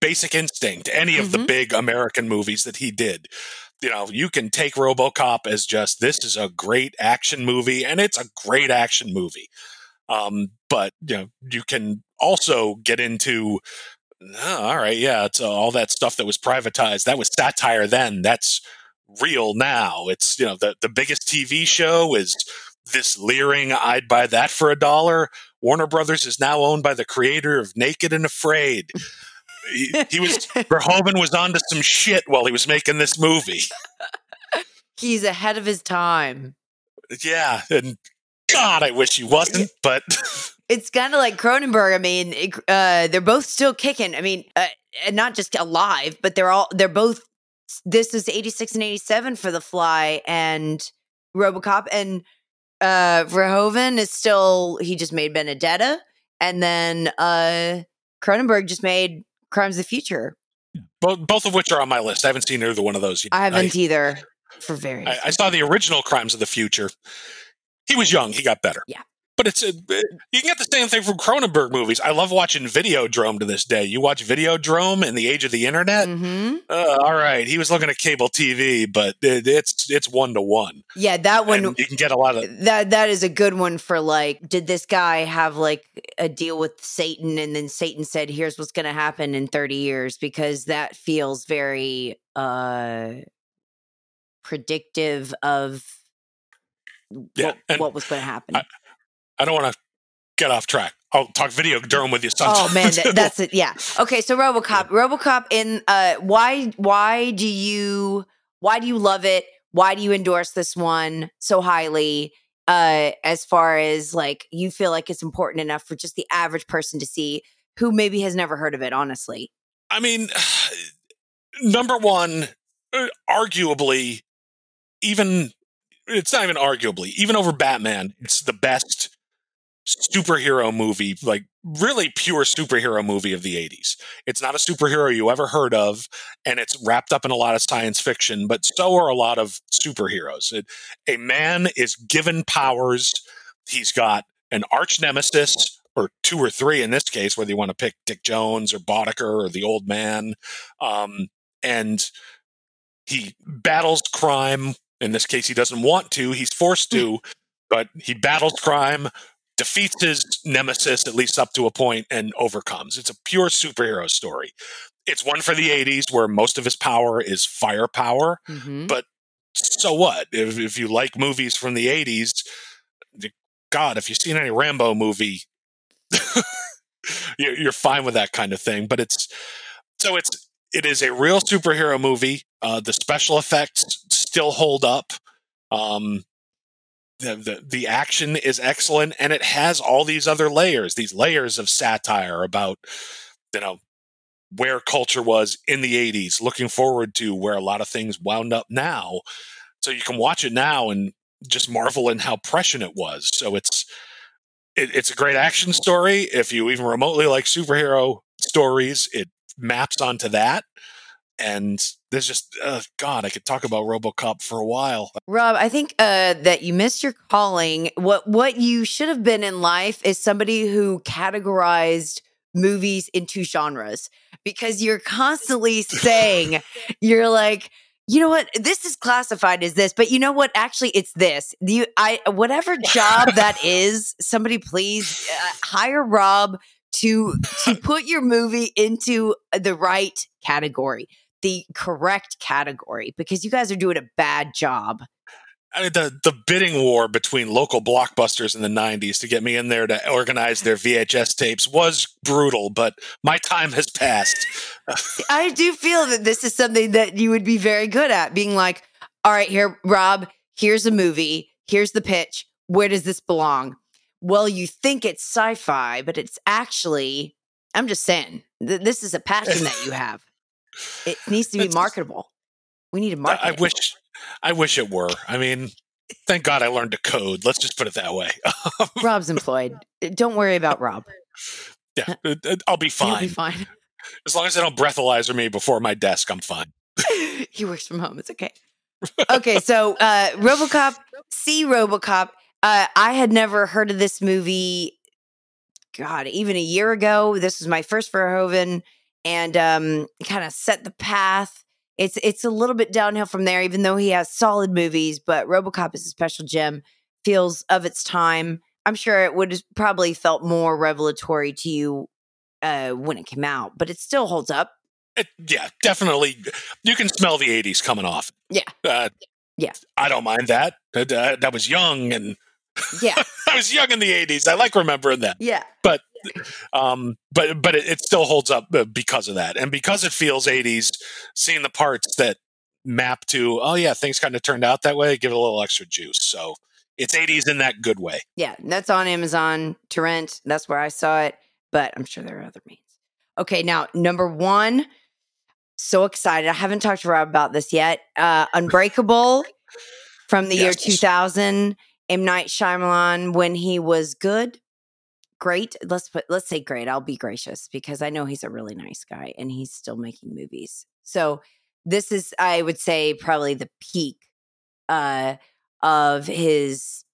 Basic Instinct. Any of the Mhm. big American movies that he did. You know, you can take RoboCop as just this is a great action movie, and it's a great action movie. Um, but you know, you can also get into, "Oh, all right, yeah, it's uh, all that stuff that was privatized. That was satire then. That's real now. It's you know the the biggest TV show is this leering. I'd buy that for a dollar. Warner Brothers is now owned by the creator of Naked and Afraid. he, he was [LAUGHS] Verhoeven was onto some shit while he was making this movie. he's ahead of his time Yeah, and God, I wish he wasn't, but [LAUGHS] it's kind of like Cronenberg. I mean, it, uh, they're both still kicking. I mean, uh, and not just alive, but they're all they're both. This is eighty six and eighty seven for The Fly and RoboCop, and uh, Verhoeven is still. He just made Benedetta, and then uh, Cronenberg just made Crimes of the Future. both, both of which are on my list. I haven't seen either one of those yet. I haven't either for various. I, I saw the original Crimes of the Future. He was young. He got better. Yeah. But it's a, you can get the same thing from Cronenberg movies. I love watching Videodrome to this day. You watch Videodrome in the age of the internet. hmm Uh, all right, he was looking at cable TV, but it, it's it's one to one. Yeah, that one. And you can get a lot of that that is a good one for like did this guy have like a deal with satan and then satan said here's what's going to happen in 30 years because that feels very uh predictive of Yeah, what, what was going to happen I- I don't want to get off track. I'll talk Videodrome with you sometime. oh man that, [LAUGHS] that's it yeah okay so robocop robocop in uh why why do you why do you love it why do you endorse this one so highly uh as far as like you feel like it's important enough for just the average person to see who maybe has never heard of it, honestly? I mean, [SIGHS] number one, uh, arguably, even it's not even arguably, even over Batman, it's the best superhero movie, like really pure superhero movie of the 80s. It's not a superhero you ever heard of, and it's wrapped up in a lot of science fiction, but so are a lot of superheroes. It, a man is given powers. He's got an arch nemesis, or two or three in this case, whether you want to pick Dick Jones or Boddicker or the old man. Um, and he battles crime. In this case, he doesn't want to, he's forced to, but he battles crime, defeats his nemesis, at least up to a point, and overcomes. It's a pure superhero story. It's one for the 80s where most of his power is firepower, Mm-hmm. but so what? If, if you like movies from the 80s, God, if you've seen any Rambo movie, [LAUGHS] you're you're fine with that kind of thing. But it's so it's it is a real superhero movie. Uh, the special effects still hold up. Um, the, the the action is excellent, and it has all these other layers, these layers of satire about you know where culture was in the 80s looking forward to where a lot of things wound up now. So you can watch it now and just marvel in how prescient it was. So it's it, it's a great action story. If you even remotely like superhero stories it maps onto that. And there's just uh, god i could talk about robocop for a while. Rob, I think uh, that you missed your calling. What what you should have been in life is somebody who categorized movies into genres because you're constantly saying [LAUGHS] you're like you know what? This is classified as this but you know what? Actually it's this. You i whatever job that [LAUGHS] is somebody please uh, hire rob to to put your movie into the right category the correct category because you guys are doing a bad job I mean, the the bidding war between local blockbusters in the '90s to get me in there to organize their VHS tapes was brutal, but my time has passed. I do feel that this is something that you would be very good at being like, all right, here, Rob, here's a movie, here's the pitch. Where does this belong? Well, you think it's sci fi, but it's actually, I'm just saying, th- this is a passion that you [LAUGHS] have. It needs to be marketable. We need to market. I wish, I wish it were. I mean, thank God I learned to code. Let's just put it that way. [LAUGHS] Rob's employed. Don't worry about Rob. yeah, it- I'll be He'll be fine fine. [LAUGHS] as long as they don't breathalyzer me before my desk. I'm fine. he works from home. It's okay. Okay, so uh RoboCop, see RoboCop. Uh I had never heard of this movie god, even a year ago. This was my first Verhoeven and um kind of set the path. It's it's a little bit downhill from there even though he has solid movies, but RoboCop is a special gem. Feels of its time. I'm sure it would have probably felt more revelatory to you uh when it came out, but it still holds up. It, yeah, definitely. You can smell the '80s coming off. Yeah. Uh, Yeah. I don't mind that. That, uh, that was young, and Yeah. [LAUGHS] I was young in the '80s. I like remembering that. Yeah. Um, but but it, it still holds up uh, because of that, and because it feels '80s. Seeing the parts that map to, oh yeah, things kind of turned out that way. Give it a little extra juice. So it's '80s in that good way. Yeah, that's on Amazon to rent. That's where I saw it, but I'm sure there are other means. Okay, now number one, so excited. I haven't talked to Rob about this yet. Uh, Unbreakable from the year Yes. 2000. M Night Shyamalan when he was good, great. Let's put let's say great. I'll be gracious because I know he's a really nice guy and he's still making movies. So this is, I would say, probably the peak uh, of his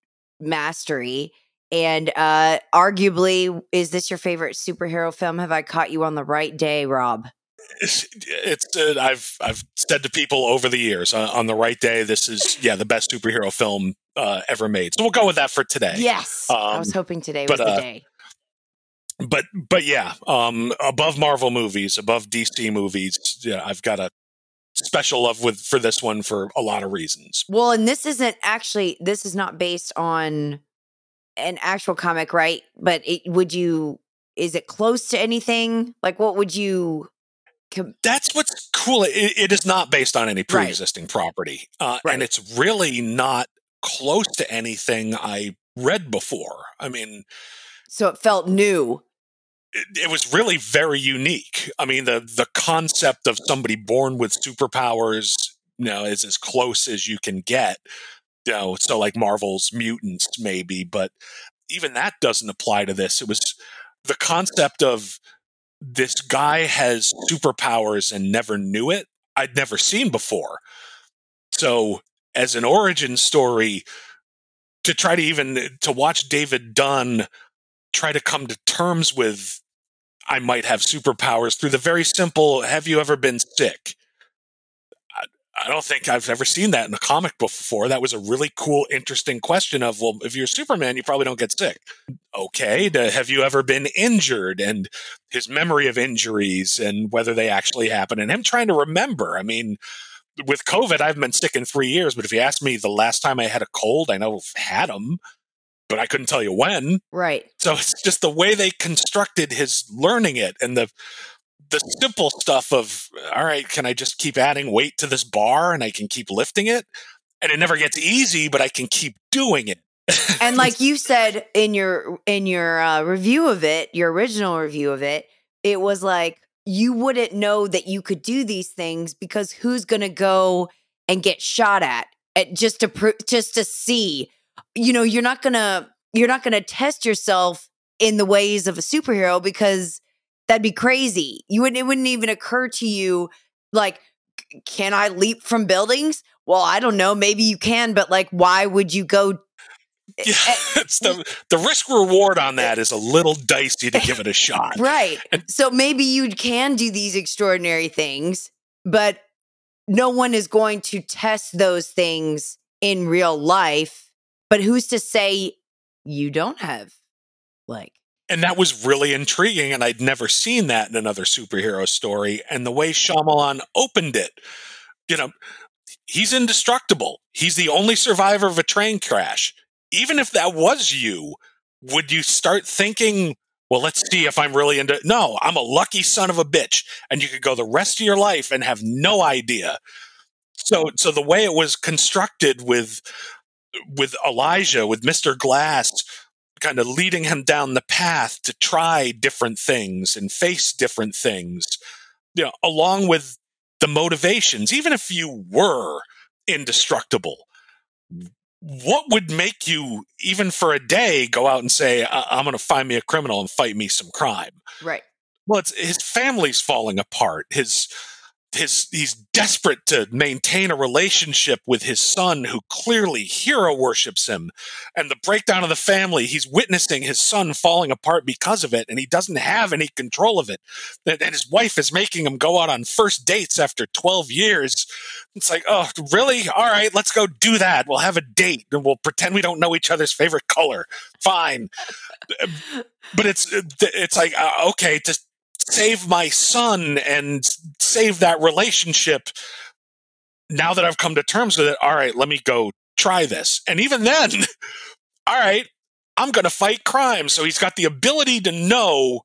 mastery. And uh, arguably, is this your favorite superhero film? Have I caught you on the right day, Rob? It's, uh, I've I've said to people over the years uh, on the right day, this is yeah the best superhero film uh, ever made. So we'll go with that for today. Yes. I was Um, hoping today was the uh, day. But but yeah, um, above Marvel movies, above DC movies, yeah, I've got a special love with for this one for a lot of reasons. Well, and this isn't actually, this is not based on an actual comic, right? But it, would you, is it close to anything? Like, what would you, com- That's what's cool. It, it is not based on any pre-existing property, uh, Right. and it's really not close to anything I read before. I mean, so it felt new. It, was really very unique. I mean, the the concept of somebody born with superpowers, you know, is as close as you can get. You know, so like Marvel's mutants, maybe, but even that doesn't apply to this. It was the concept of this guy has superpowers and never knew it. I'd never seen before. So, as an origin story, to try to even to watch David Dunn try to come to terms with I might have superpowers through the very simple have you ever been sick? I, don't think I've ever seen that in a comic before. That was a really cool, interesting question of, well, if you're Superman, you probably don't get sick. Okay. To, have you ever been injured and his memory of injuries and whether they actually happen and him trying to remember? I mean, with COVID, I've been sick in three years, but if you ask me the last time I had a cold, I know I've had them, but I couldn't tell you when. Right. So it's just the way they constructed his learning it and the the simple stuff of all right, can I just keep adding weight to this bar and I can keep lifting it? And it never gets easy, but I can keep doing it. and like [LAUGHS] you said in your in your uh, review of it, your original review of it, it was like you wouldn't know that you could do these things because who's going to go and get shot at, at just to pr- just to see you know you're not going to you're not going to test yourself in the ways of a superhero because that'd be crazy you wouldn't it wouldn't even occur to you like can i leap from buildings well i don't know maybe you can but like why would you go yeah, eh, eh, [LAUGHS] it's the the risk reward on eh, that is a little dicey to give it a shot. Right. so maybe you can do these extraordinary things, but no one is going to test those things in real life. But who's to say you don't have like and that was really intriguing, and I'd never seen that in another superhero story. And the way Shyamalan opened it, you know, he's indestructible. He's the only survivor of a train crash even if that was you, would you start thinking, well, let's see if I'm really into No, I'm a lucky son of a bitch. And you could go the rest of your life and have no idea. So so the way it was constructed with with Elijah, with Mr. Glass, kind of leading him down the path to try different things and face different things, you know, along with the motivations, even if you were indestructible, what would make you even for a day go out and say I- am going to find me a criminal and fight me some crime right well it's his family's falling apart his his he's desperate to maintain a relationship with his son who clearly hero worships him. And the breakdown of the family he's witnessing his son falling apart because of it and he doesn't have any control of it. And, his wife is making him go out on first dates after 12 years. It's like oh really? All right let's go do that. We'll have a date and we'll pretend we don't know each other's favorite color. Fine. But it's it's like uh, okay to save my son and save that relationship. Now that I've come to terms with it, all right, let me go try this. And even then, [LAUGHS] all right, I'm going to fight crime. So he's got the ability to know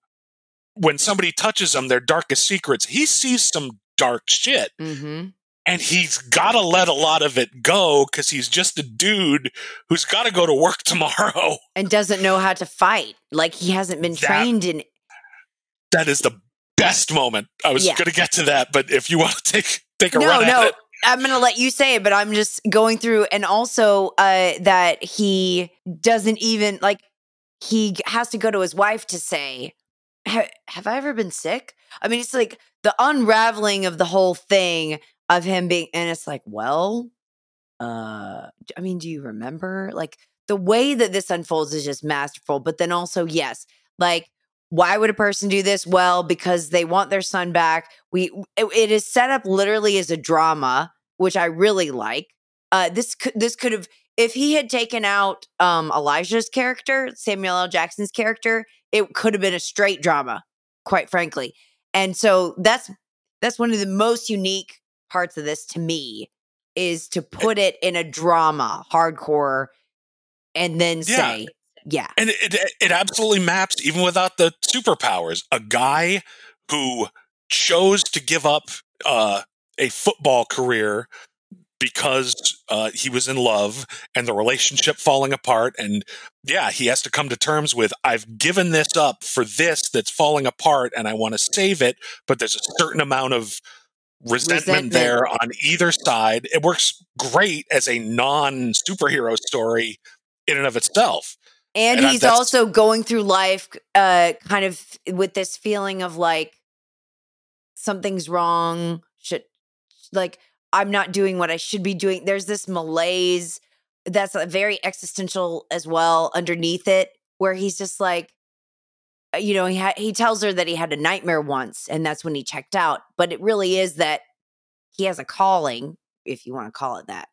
when somebody touches him their darkest secrets. He sees some dark shit. Mm-hmm. And he's got to let a lot of it go because he's just a dude who's got to go to work [LAUGHS] tomorrow and doesn't know how to fight. Like he hasn't been that, trained in that is the best moment. I was yeah. going to get to that, but if you want to [LAUGHS] take take a no, run no. at it. I'm going to let you say it, but I'm just going through and also uh, that he doesn't even like he has to go to his wife to say, "Have I ever been sick?" I mean, it's like the unraveling of the whole thing of him being and it's like, "Well, uh I mean, do you remember?" Like the way that this unfolds is just masterful, but then also yes, like why would a person do this? Well, because they want their son back. We it, it is set up literally as a drama, which I really like. Uh, this could this could have if he had taken out um, Elijah's character, Samuel L. Jackson's character, it could have been a straight drama, quite frankly. And so that's that's one of the most unique parts of this to me is to put it in a drama, hardcore, and then yeah. say yeah. And it, it, it absolutely maps, even without the superpowers. A guy who chose to give up uh, a football career because uh, he was in love and the relationship falling apart. And yeah, he has to come to terms with I've given this up for this that's falling apart and I want to save it, but there's a certain amount of resentment, resentment, there on either side. It works great as a non superhero story in and of itself. And, and he's also going through life uh, kind of with this feeling of like something's wrong. Should like I'm not doing what I should be doing. There's this malaise that's very existential as well underneath it, where he's just like, uh, you know, he ha- he tells her that he had a nightmare once, and that's when he checked out. But it really is that he has a calling, if you want to call it that.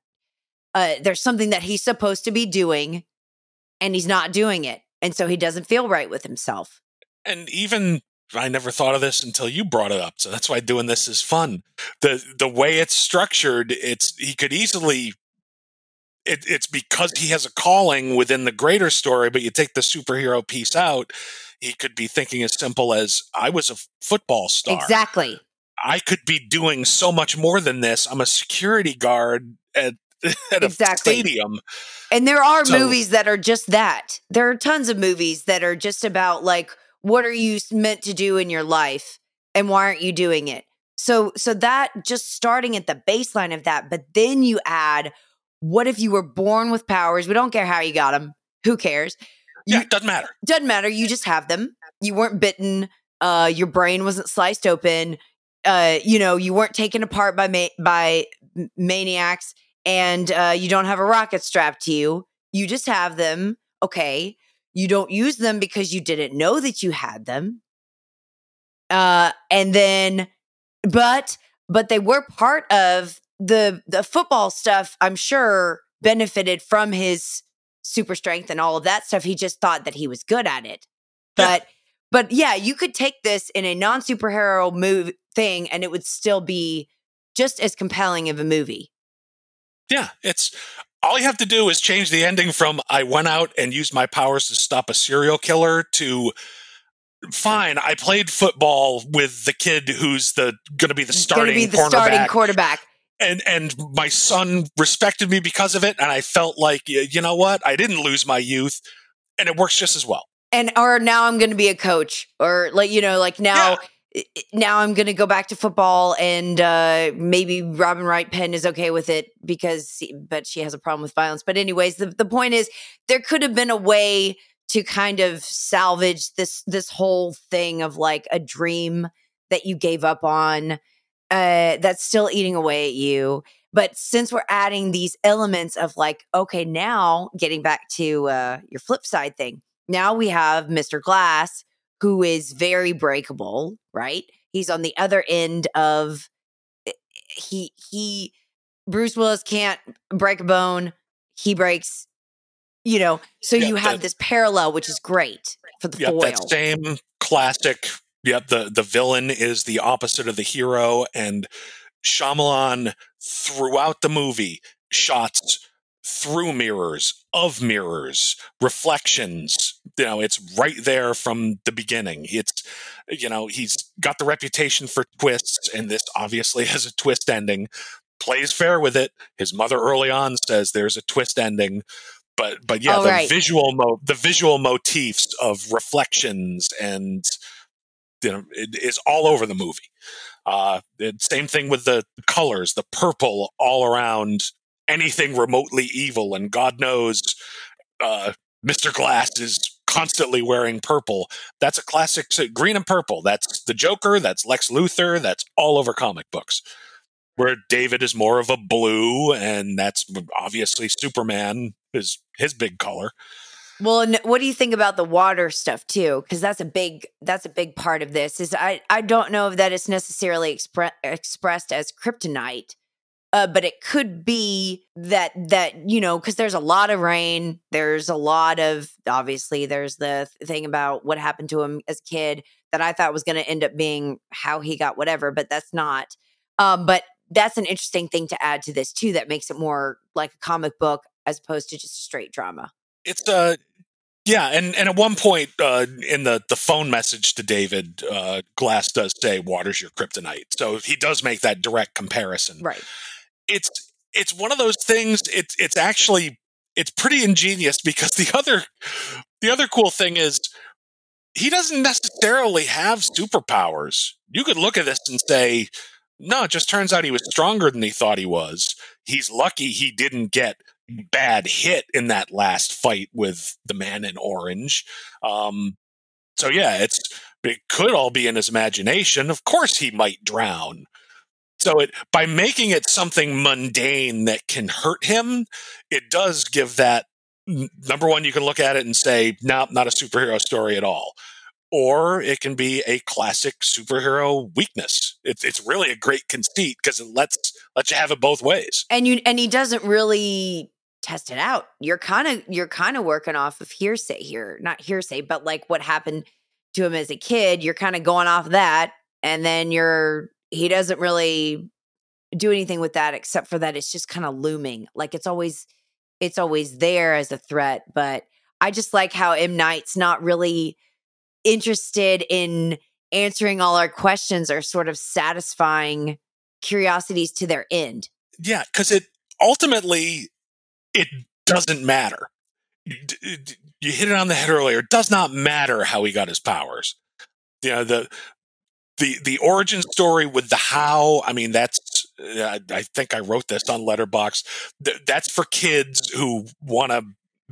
Uh, there's something that he's supposed to be doing, and he's not doing it, and so he doesn't feel right with himself. And even I never thought of this until you brought it up. So that's why doing this is fun. The the way it's structured, it's he could easily it, it's because he has a calling within the greater story, but you take the superhero piece out, he could be thinking as simple as I was a football star. Exactly. I could be doing so much more than this. I'm a security guard at [LAUGHS] at exactly. a stadium. And there are so, movies that are just that. There are tons of movies that are just about like what are you meant to do in your life and why aren't you doing it? So so that just starting at the baseline of that but then you add what if you were born with powers? We don't care how you got them who cares? You, yeah it doesn't matter. doesn't matter. You just have them. You weren't bitten. Uh your brain wasn't sliced open. Uh you know you weren't taken apart by ma- by maniacs and uh you don't have a rocket strapped to you you just have them okay you don't use them because you didn't know that you had them. Uh, and then, but, but they were part of the, the football stuff, I'm sure benefited from his super strength and all of that stuff. He just thought that he was good at it. But, yeah. but yeah, you could take this in a non superhero move thing and it would still be just as compelling of a movie. Yeah, it's all you have to do is change the ending from I went out and used my powers to stop a serial killer to fine, I played football with the kid who's the going to be the starting be the starting quarterback. And and my son respected me because of it and I felt like you know what? I didn't lose my youth and it works just as well. And or now I'm going to be a coach or like you know like now yeah now I'm going to go back to football, and uh, maybe Robin Wright Penn is okay with it because, but she has a problem with violence. But anyways, the the point is there could have been a way to kind of salvage this this whole thing of like a dream that you gave up on uh, that's still eating away at you. But since we're adding these elements of like, okay, now getting back to uh, your flip side thing, now we have Mr. Glass who is very breakable, right? He's on the other end of eh, he he Bruce Willis can't break a bone, he breaks you know, so you have this parallel which is great for the foil. That same classic Yep, the the villain is the opposite of the hero, and Shyamalan throughout the movie shots through mirrors, of mirrors, reflections. You know, it's right there from the beginning. It's, you know, he's got the reputation for twists, and this obviously [LAUGHS] has a twist ending. Plays fair with it. His mother early on says there's a twist ending, but but yeah, oh, the right. visual mo- the visual motifs of reflections and you know it is all over the movie. Uh, same thing with the colors, the purple all around anything remotely evil. And God knows, uh, Mr. Glass is constantly wearing purple. That's a classic green and purple. That's the Joker. That's Lex Luthor. That's all over comic books. Where David is more of a blue, and that's obviously Superman is his big color. Well, and what do you think about the water stuff too? Because that's a big that's a big part of this. Is I I don't know if that is necessarily expre- expressed as kryptonite, uh, but it could be that that you know because there's a lot of rain there's a lot of obviously there's the thing about what happened to him as a kid that i thought was going to end up being how he got whatever but that's not um, but that's an interesting thing to add to this too that makes it more like a comic book as opposed to just straight drama. It's uh yeah, and, and at one point uh, in the, the phone message to David, uh, Glass does say, "Water's your kryptonite," so he does make that direct comparison. Right it's it's one of those things. It's it's actually it's pretty ingenious because the other the other cool thing is he doesn't necessarily have superpowers. You could look at this and say, no, it just turns out he was stronger than he thought he was. He's lucky he didn't get bad hit in that last fight with the man in orange. Um, so yeah, it's it could all be in his imagination. Of course, he might drown. So it by making it something mundane that can hurt him, it does give that number one. You can look at it and say, "No, nope, not a superhero story at all." Or it can be a classic superhero weakness. It's it's really a great conceit because it lets lets you have it both ways. And you and he doesn't really test it out. You're kind of you're kind of working off of hearsay here, not hearsay, but like what happened to him as a kid. You're kind of going off that, and then you're he doesn't really do anything with that except for that it's just kind of looming. Like it's always it's always there as a threat, but I just like how M Night's not really interested in answering all our questions or sort of satisfying curiosities to their end. Yeah, because it ultimately it doesn't matter. You hit it on the head earlier. It does not matter how he got his powers. You know, the the the origin story with the how. I mean, that's I, I think I wrote this on Letterboxd. that's for kids who want to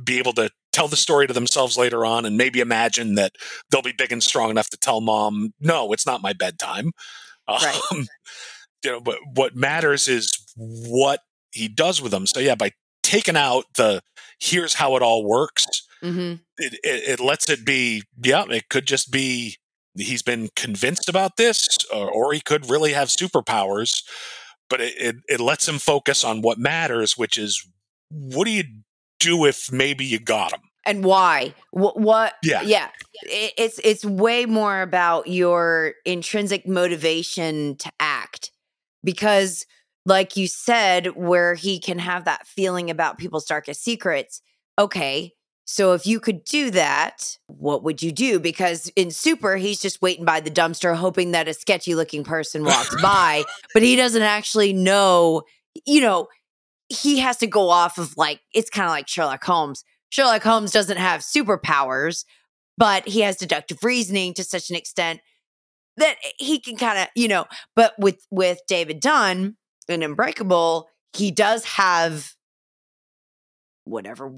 be able to tell the story to themselves later on and maybe imagine that they'll be big and strong enough to tell mom, no, it's not my bedtime. Right. Um, you know, but what matters is what he does with them. So yeah, by taking out the here's how it all works, mm-hmm. it, it, it, lets it be, yeah, it could just be he's been convinced about this, or, or he could really have superpowers, but it, it, it lets him focus on what matters, which is what do you do if maybe you got him? and why what, what yeah yeah it, it's it's way more about your intrinsic motivation to act because like you said, where he can have that feeling about people's darkest secrets. Okay, so if you could do that, what would you do? Because in Super, he's just waiting by the dumpster, hoping that a sketchy looking person walks [LAUGHS] by, but he doesn't actually know, you know, he has to go off of like, it's kind of like Sherlock Holmes. Sherlock Holmes doesn't have superpowers, but he has deductive reasoning to such an extent that he can kind of, you know, but with with David Dunn, in Unbreakable, he does have whatever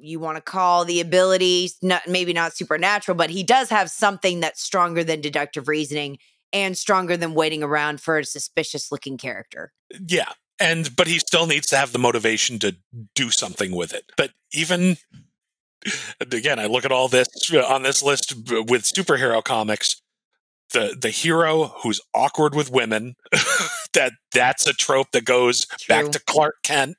you want to call the ability, not maybe not supernatural, but he does have something that's stronger than deductive reasoning and stronger than waiting around for a suspicious looking character. Yeah. And but he still needs to have the motivation to do something with it. But even again, I look at all this uh, on this list with superhero comics the the hero who's awkward with women [LAUGHS] that that's a trope that goes True. back to Clark Kent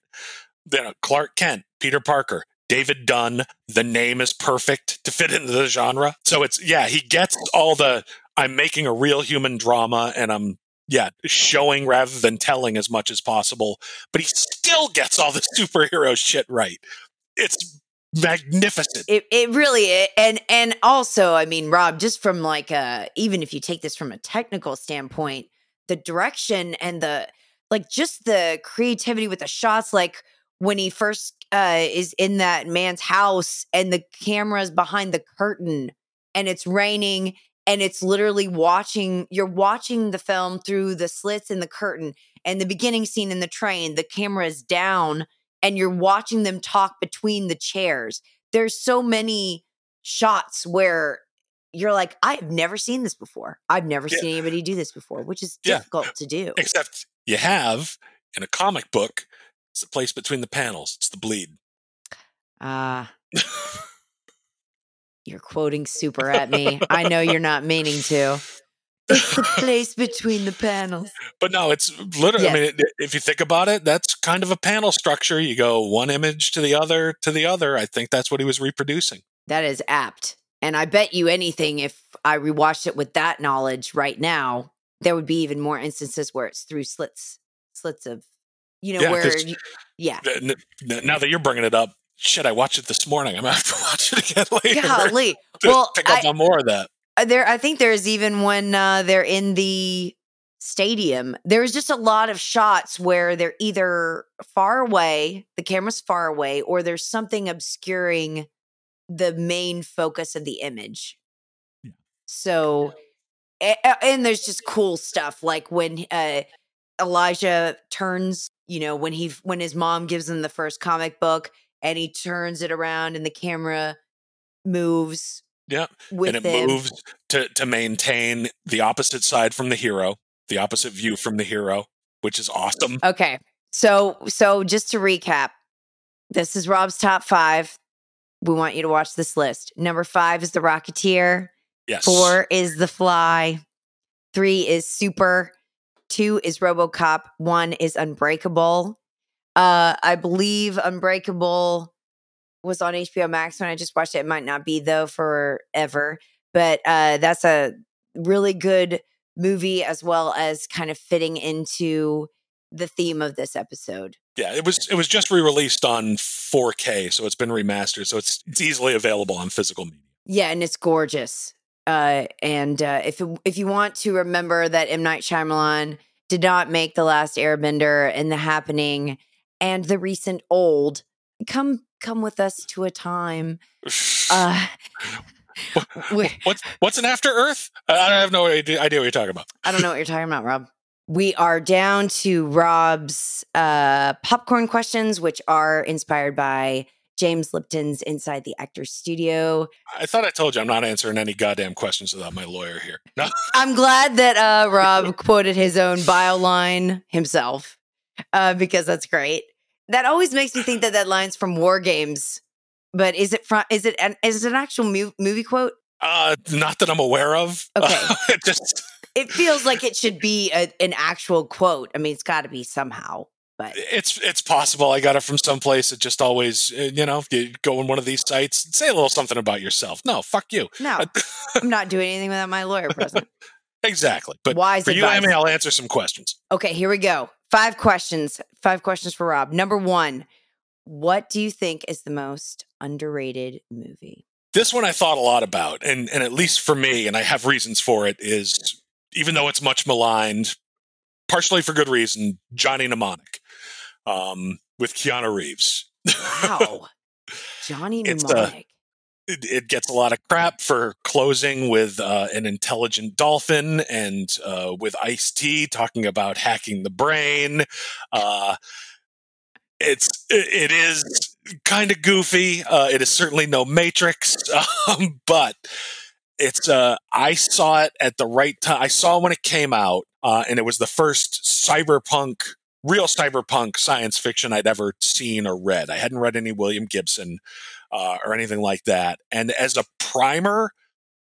then Clark Kent Peter Parker David Dunn the name is perfect to fit into the genre so it's yeah he gets all the I'm making a real human drama and I'm yeah showing rather than telling as much as possible but he still gets all the [LAUGHS] superhero shit right it's magnificent. It it really is. and and also, I mean, Rob, just from like a even if you take this from a technical standpoint, the direction and the like just the creativity with the shots like when he first uh is in that man's house and the camera's behind the curtain and it's raining and it's literally watching you're watching the film through the slits in the curtain and the beginning scene in the train the camera is down and you're watching them talk between the chairs. There's so many shots where you're like, I've never seen this before. I've never yeah. seen anybody do this before, which is yeah. difficult to do. Except you have in a comic book, it's the place between the panels. It's the bleed. Ah. Uh, [LAUGHS] you're quoting super at me. I know you're not meaning to. It's the place between the panels. But no, it's literally, yes. I mean, if you think about it, that's kind of a panel structure. You go one image to the other to the other. I think that's what he was reproducing. That is apt. And I bet you anything, if I rewatched it with that knowledge right now, there would be even more instances where it's through slits, slits of, you know, yeah, where, you, yeah. Now that you're bringing it up, shit, I watched it this morning. I'm gonna [LAUGHS] have to watch it again [LAUGHS] later. Golly. [LAUGHS] well, pick up I, on more of that. Uh, there, I think there's even when uh, they're in the stadium, there's just a lot of shots where they're either far away, the camera's far away, or there's something obscuring the main focus of the image. Yeah. So, a- a- and there's just cool stuff like when uh, Elijah turns, you know, when he when his mom gives him the first comic book and he turns it around and the camera moves Yeah, and it him. moves to to maintain the opposite side from the hero, the opposite view from the hero, which is awesome. Okay. So so just to recap, this is Rob's top five. We want you to watch this list. Number five is The Rocketeer. Yes. Four is The Fly. Three is Super. Two is Robocop. One is Unbreakable. Uh, I believe Unbreakable was on HBO Max when I just watched it. It might not be though forever, but uh, that's a really good movie as well as kind of fitting into the theme of this episode. Yeah, it was it was just re-released on 4K, so it's been remastered, so it's it's easily available on physical media. Yeah, and it's gorgeous. Uh, and uh, if if you want to remember that M Night Shyamalan did not make the Last Airbender and The Happening and the recent Old, come come with us to a time. Uh, [LAUGHS] [LAUGHS] what's what's an After Earth? I have no idea, idea what you're talking about. I don't know what you're talking about, Rob. We are down to Rob's uh, popcorn questions, which are inspired by James Lipton's Inside the Actors Studio. I thought I told you I'm not answering any goddamn questions without my lawyer here. [LAUGHS] No, I'm glad that uh, Rob quoted his own bio line himself uh, because that's great. That always makes me think that that line's from War Games, but is it from? Is it an, is it an actual movie quote? uh, not that I'm aware of. Okay. [LAUGHS] it just It feels like it should be a, an actual quote. I mean, it's got to be somehow. But it's it's possible I got it from someplace. It just always uh, you know you go on one of these sites, say a little something about yourself. No, fuck you. no, I'm not doing anything without my lawyer present. [LAUGHS] Exactly. But Wise for you, advice. Amy, I'll answer some questions. Okay, here we go. Five questions. Five questions for Rob. Number one, what do you think is the most underrated movie? This one I thought a lot about, and and at least for me, and I have reasons for it, is even though it's much maligned, partially for good reason, Johnny Mnemonic, um, with Keanu Reeves. Wow. [LAUGHS] Johnny It's, uh, Mnemonic. it, it gets a lot of crap for closing with uh, an intelligent dolphin and uh, with Ice T talking about hacking the brain. Uh, it's it, it is kind of goofy. Uh, it is certainly no Matrix, [LAUGHS] um, but it's. Uh, I saw it at the right time. I saw when it came out, uh, and it was the first cyberpunk. Real cyberpunk science fiction I'd ever seen or read. I hadn't read any William Gibson uh, or anything like that. And as a primer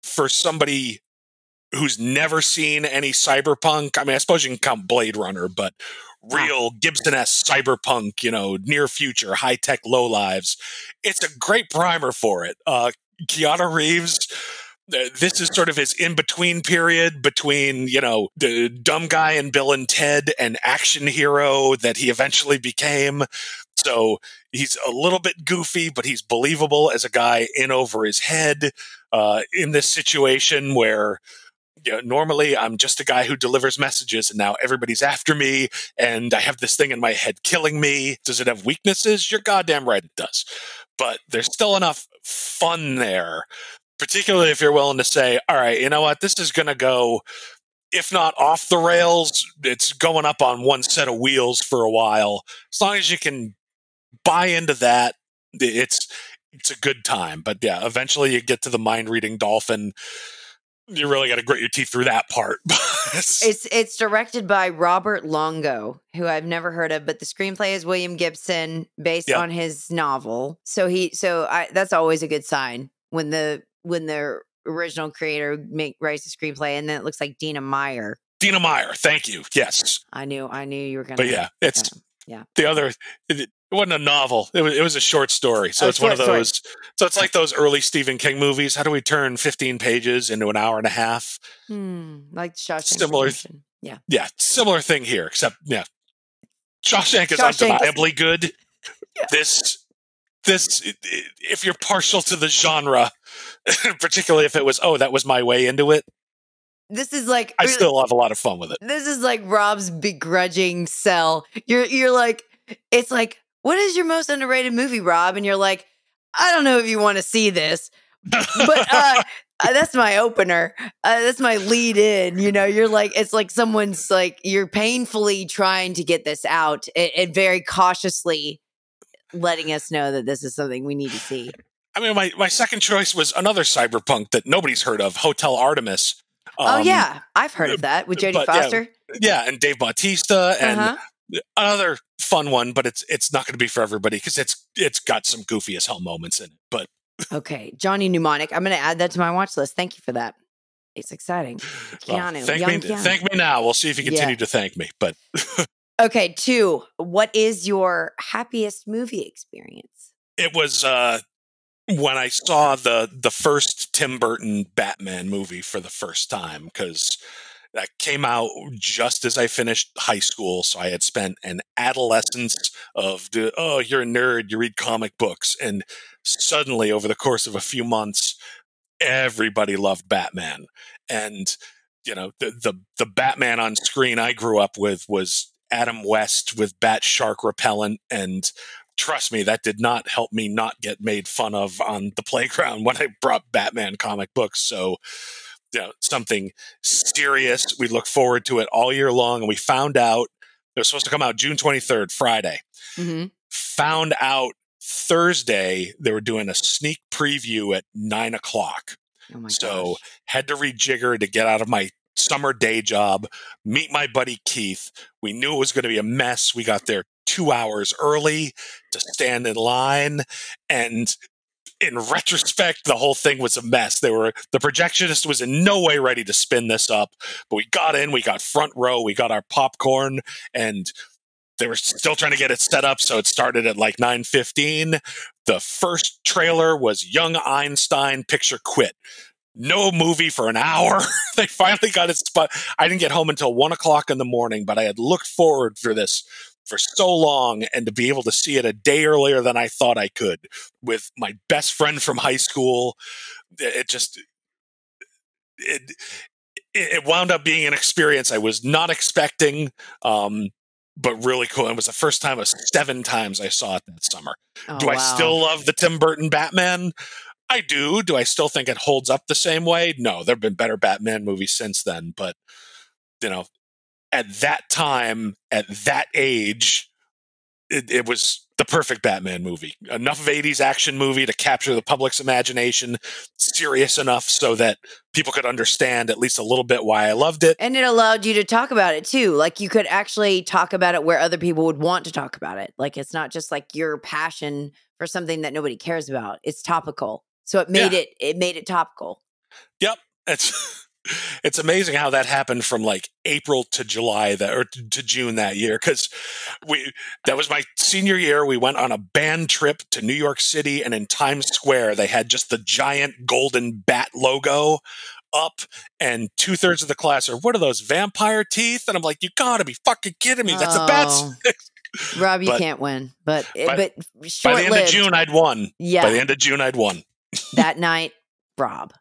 for somebody who's never seen any cyberpunk, I mean, I suppose you can count Blade Runner, but real Gibson esque cyberpunk, you know, near future, high tech low lives, it's a great primer for it. Uh, Keanu Reeves. This is sort of his in between period between, you know, the dumb guy and Bill and Ted and action hero that he eventually became. So he's a little bit goofy, but he's believable as a guy in over his head uh, in this situation where you know, normally I'm just a guy who delivers messages, and now everybody's after me, and I have this thing in my head killing me. Does it have weaknesses? You're goddamn right it does. But there's still enough fun there, particularly if you're willing to say, all right, you know what, this is going to go. If not off the rails, it's going up on one set of wheels for a while. As long as you can buy into that it's it's a good time but yeah eventually you get to the mind reading dolphin you really got to grit your teeth through that part [LAUGHS] It's it's directed by Robert Longo, who I've never heard of, but the screenplay is William Gibson, based Yeah. on his novel. So he so I that's always a good sign when the when the original creator make writes a screenplay and then it looks like Dina Meyer. dina meyer thank you yes I knew I knew you were gonna but yeah it's yeah. the other it, wasn't a novel it was, it was a short story so Oh, it's one of short those so it's like those early stephen king movies how do we turn 15 pages into an hour and a half Hmm, like Shawshank Similar- Yeah. yeah similar thing here except yeah shawshank is Shawshank is- undeniably good [LAUGHS] Yeah. this this if you're partial to the genre [LAUGHS] particularly if it was oh that was my way into it this is like I still have a lot of fun with it. this is like Rob's begrudging sell. You're you're like it's like what is your most underrated movie, Rob? And you're like, I don't know if you want to see this, but uh, [LAUGHS] uh, that's my opener. Uh, that's my lead in. You know, you're like it's like someone's like you're painfully trying to get this out and, and very cautiously letting us know that this is something we need to see. I mean, my, my second choice was another cyberpunk that nobody's heard of, Hotel Artemis. oh Um, yeah, I've heard of that with Jodie but, yeah, Foster. yeah, and Dave Bautista, and Uh-huh. another fun one, but it's it's not going to be for everybody because it's it's got some goofy as hell moments in it. But Okay, Johnny Mnemonic. I'm going to add that to my watch list. Thank you for that. It's exciting. well, Keanu, thank young me, Keanu. thank me now. We'll see if you Yeah. continue to thank me. But [LAUGHS] Okay, two. What is your happiest movie experience? it was uh, when I saw the the first Tim Burton Batman movie for the first time because that came out just as I finished high school. So I had spent an adolescence of oh, you're a nerd, you read comic books, and suddenly over the course of a few months, everybody loved Batman, and you know the the the Batman on screen I grew up with was Adam West with Bat Shark repellent and trust me, that did not help me not get made fun of on the playground [LAUGHS] when I brought Batman comic books. So, you know, something serious. We look forward to it all year long. And we found out it was supposed to come out June 23rd, Friday. Mm-hmm. Found out Thursday they were doing a sneak preview at nine o'clock. Oh So gosh. had to rejigger to get out of my summer day job, meet my buddy Keith. We knew it was going to be a mess. We got there two hours early to stand in line. And in retrospect, the whole thing was a mess. They were the projectionist was in no way ready to spin this up, but we got in, we got front row, we got our popcorn, and they were still trying to get it set up, so it started at like 9:15. The first trailer was Young Einstein picture quit. No movie for an hour. [LAUGHS] they finally got it spot. I didn't get home until one o'clock in the morning, but I had looked forward for this for so long and to be able to see it a day earlier than I thought I could with my best friend from high school. It just it it wound up being an experience I was not expecting. Um, but really cool. It was the first time of seven times I saw it that summer. Oh, Do I wow. still love the Tim Burton Batman? I do. Do I still think it holds up the same way? No, there have been better Batman movies since then. But, you know, at that time, at that age, it, it was the perfect Batman movie. Enough of 80s action movie to capture the public's imagination, serious enough so that people could understand at least a little bit why I loved it. And it allowed you to talk about it too. Like you could actually talk about it where other people would want to talk about it. Like it's not just like your passion for something that nobody cares about. It's topical. So it made Yeah. it it made it topical. Yep. It's [LAUGHS] it's amazing how that happened from like April to July that or to June that year because we that was my senior year. We went on a band trip to New York City and in Times Square they had just the giant golden bat logo up and two thirds of the class are what are those vampire teeth and I'm like you gotta be fucking kidding me that's a bat Oh. [LAUGHS] Rob, you But- can't win. But eh, by- but by the end of. June I'd won Yeah. by the end of June I'd won that night, Rob.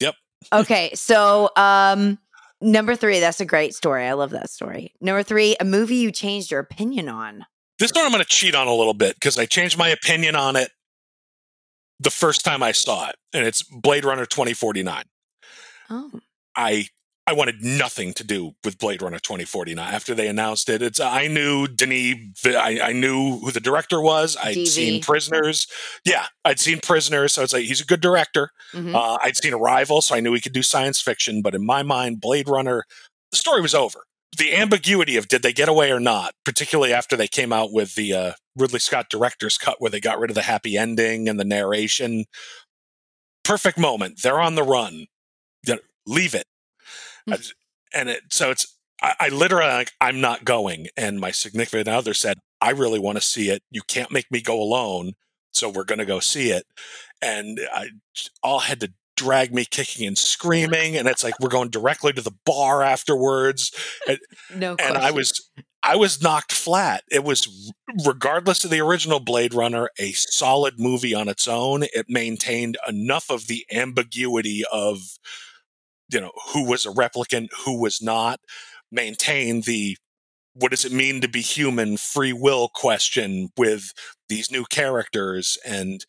Yep. Okay, so um number 3, that's a great story. I love that story. Number 3, a movie you changed your opinion on. This one I'm going to cheat on a little bit because I changed my opinion on it the first time I saw it, and it's Blade Runner 2049. Oh. I I wanted nothing to do with Blade Runner 2049 after they announced it. It's I knew Denis, I, I knew who the director was. I'd DV. seen Prisoners. Yeah, I'd seen Prisoners, so it's like he's a good director. Mhm. Uh, I'd seen Arrival, so I knew he could do science fiction. But in my mind, Blade Runner, the story was over. The ambiguity of did they get away or not, particularly after they came out with the uh, Ridley Scott director's cut, where they got rid of the happy ending and the narration. Perfect moment. They're on the run. Leave it. I mm. just- and it, so it's. I, I literally like I'm not going, and my significant other said, "I really want to see it. You can't make me go alone, so we're going to go see it." And I all had to drag me kicking and screaming and it's like we're going directly to the bar afterwards No and i was i was knocked flat it was regardless of the original blade runner a solid movie on its own it maintained enough of the ambiguity of you know, who was a replicant, who was not, maintain the what does it mean to be human free will question with these new characters and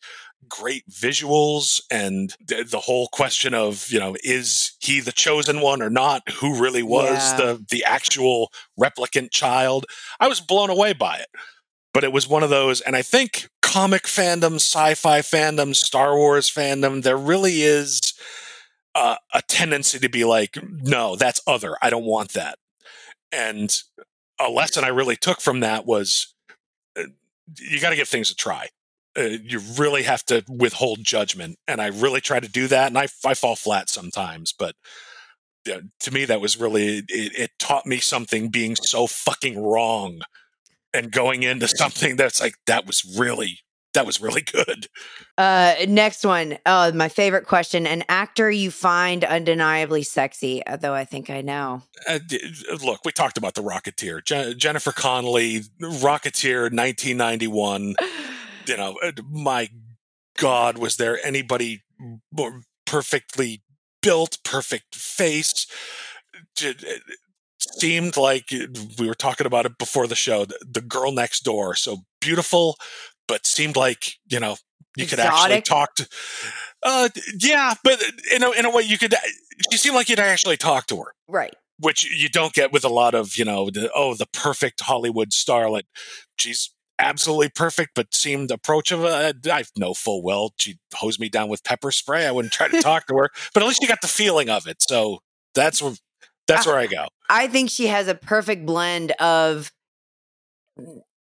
great visuals and th- the whole question of you know is he the chosen one or not? Who really was Yeah. the the actual replicant child? I was blown away by it. But it was one of those and i think comic fandom sci-fi fandom star wars fandom there really is uh, a tendency to be like no that's other. I don't want that. And a lesson i really took from that was uh, you got to give things a try. Uh, you really have to withhold judgment and i really try to do that and i, I fall flat sometimes but yeah, to me that was really it, it taught me something being so fucking wrong and going into something that's like that was really that was really [LAUGHS] good Uh, next one. Oh, my favorite question. An actor you find undeniably sexy, although I think I know. uh, look we talked about the rocketeer Je- jennifer connelly rocketeer 1991 [SIGHS] you know uh, my god was there anybody more perfectly built perfect face it seemed like uh, we were talking about it before the show the girl next door so beautiful but seemed like you know you could actually talk to uh yeah but in a, in a way you could she seemed like you'd actually talk to her. Right. which you don't get with a lot of you know the, oh the perfect hollywood starlet. She's absolutely perfect but seemed approachable. I, I know full well she hose me down with pepper spray. I wouldn't try to talk to her but at least you got the feeling of it. So that's where that's where i go. I think she has a perfect blend of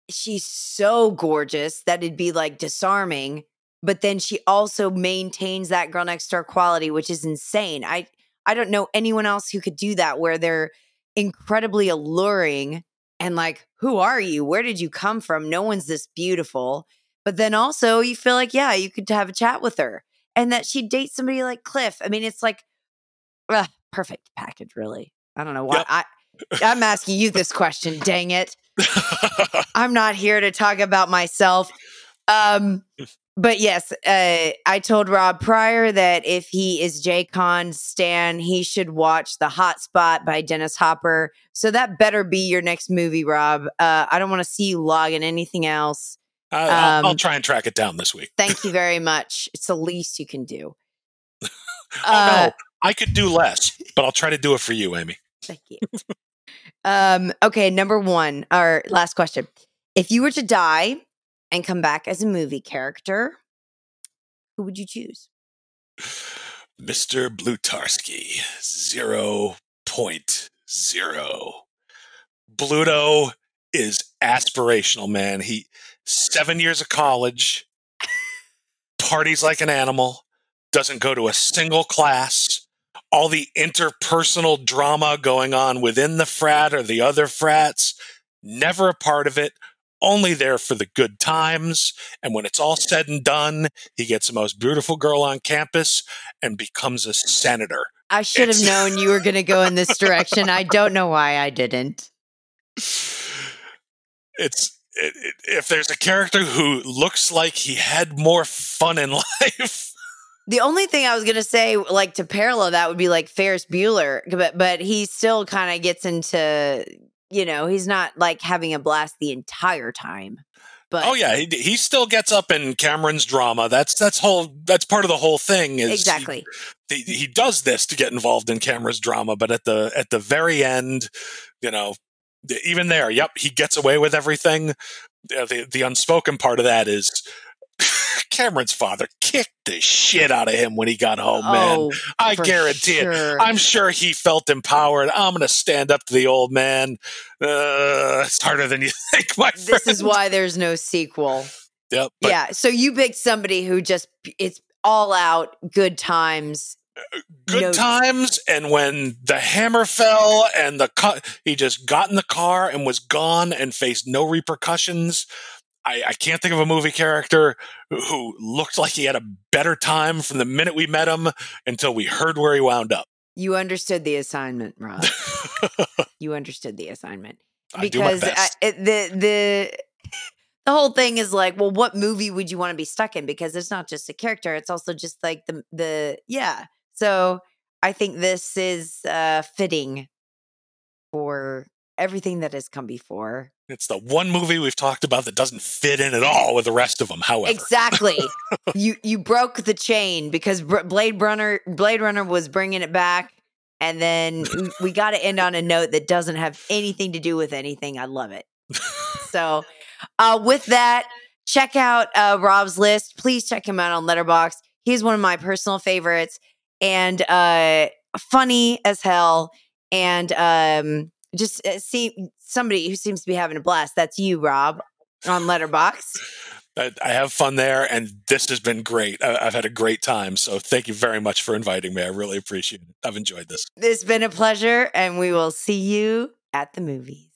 she's so gorgeous that it'd be like disarming, but then she also maintains that girl next door quality, which is insane. I I don't know anyone else who could do that where they're incredibly alluring and like, who are you? Where did you come from? No one's this beautiful. But then also you feel like, yeah, you could have a chat with her. And that she dates somebody like Cliff. I mean, it's like ugh, perfect package, really. I don't know why Yep. I I'm asking you this question, dang it. I'm not here to talk about myself. Um, but yes, uh, I told Rob Pryor that if he is J Con Stan, he should watch The Hot Spot by Dennis Hopper. So that better be your next movie, Rob. Uh, I don't want to see you logging anything else. I, I'll, I'll Um, try and track it down this week Thank you very much. It's the least you can do. [LAUGHS] oh Uh, no i could do less but i'll try to do it for you amy Thank you. Um, okay, number one, our last question. If you were to die and come back as a movie character, who would you choose? Mr. Blutarsky, 0.0. Bluto is aspirational, man. He seven years of college, parties like an animal, doesn't go to a single class. All the interpersonal drama going on within the frat or the other frats, never a part of it, only there for the good times. And when it's all said and done, he gets the most beautiful girl on campus and becomes a senator. I should have known you were going to go in this direction. I don't know why I didn't. It's it, it, if there's a character who looks like he had more fun in [LAUGHS] life. The only thing I was going to say, like to parallel that, would be like Ferris Bueller, but but he still kind of gets into, you know, he's not like having a blast the entire time. But oh yeah, he, he still gets up in Cameron's drama. That's that's whole that's part of the whole thing. Is exactly. he, he does this to get involved in Cameron's drama, but at the at the very end, you know, even there, yep, he gets away with everything. The the, the unspoken part of that is Cameron's father kicked the shit out of him when he got home, man. oh, I for guarantee it. I'm sure he felt empowered. I'm going to stand up to the old man. Uh, it's harder than you [LAUGHS] think, my friend. this is why there's no sequel. Yep. But yeah. So you picked somebody who just it's all out good times. good no- times. And when the hammer fell and the cut, he just got in the car and was gone and faced no repercussions. I, I can't think of a movie character who- looked like he had a better time from the minute we met him until we heard where he wound up. You understood the assignment, Rob. [LAUGHS] you understood the assignment I because I, best. it, the the the whole thing is like, well, what movie would you want to be stuck in? Because it's not just a character; it's also just like the the yeah. So I think this is uh, fitting for everything that has come before. It's the one movie we've talked about that doesn't fit in at all with the rest of them. However, Exactly. [LAUGHS] you you broke the chain because Blade Runner Blade Runner was bringing it back, and then we- got to end on a note that doesn't have anything to do with anything. I love it. so, uh, with that, check out uh, Rob's list. Please check him out on Letterboxd. He's one of my personal favorites, and uh, funny as hell, and um, just uh, see somebody who seems to be having a blast. That's you, Rob, on Letterboxd. I, I have fun there, and this has been great. I, I've had a great time. So thank you very much for inviting me. I really appreciate it. I've enjoyed this. It's been a pleasure, and we will see you at the movies.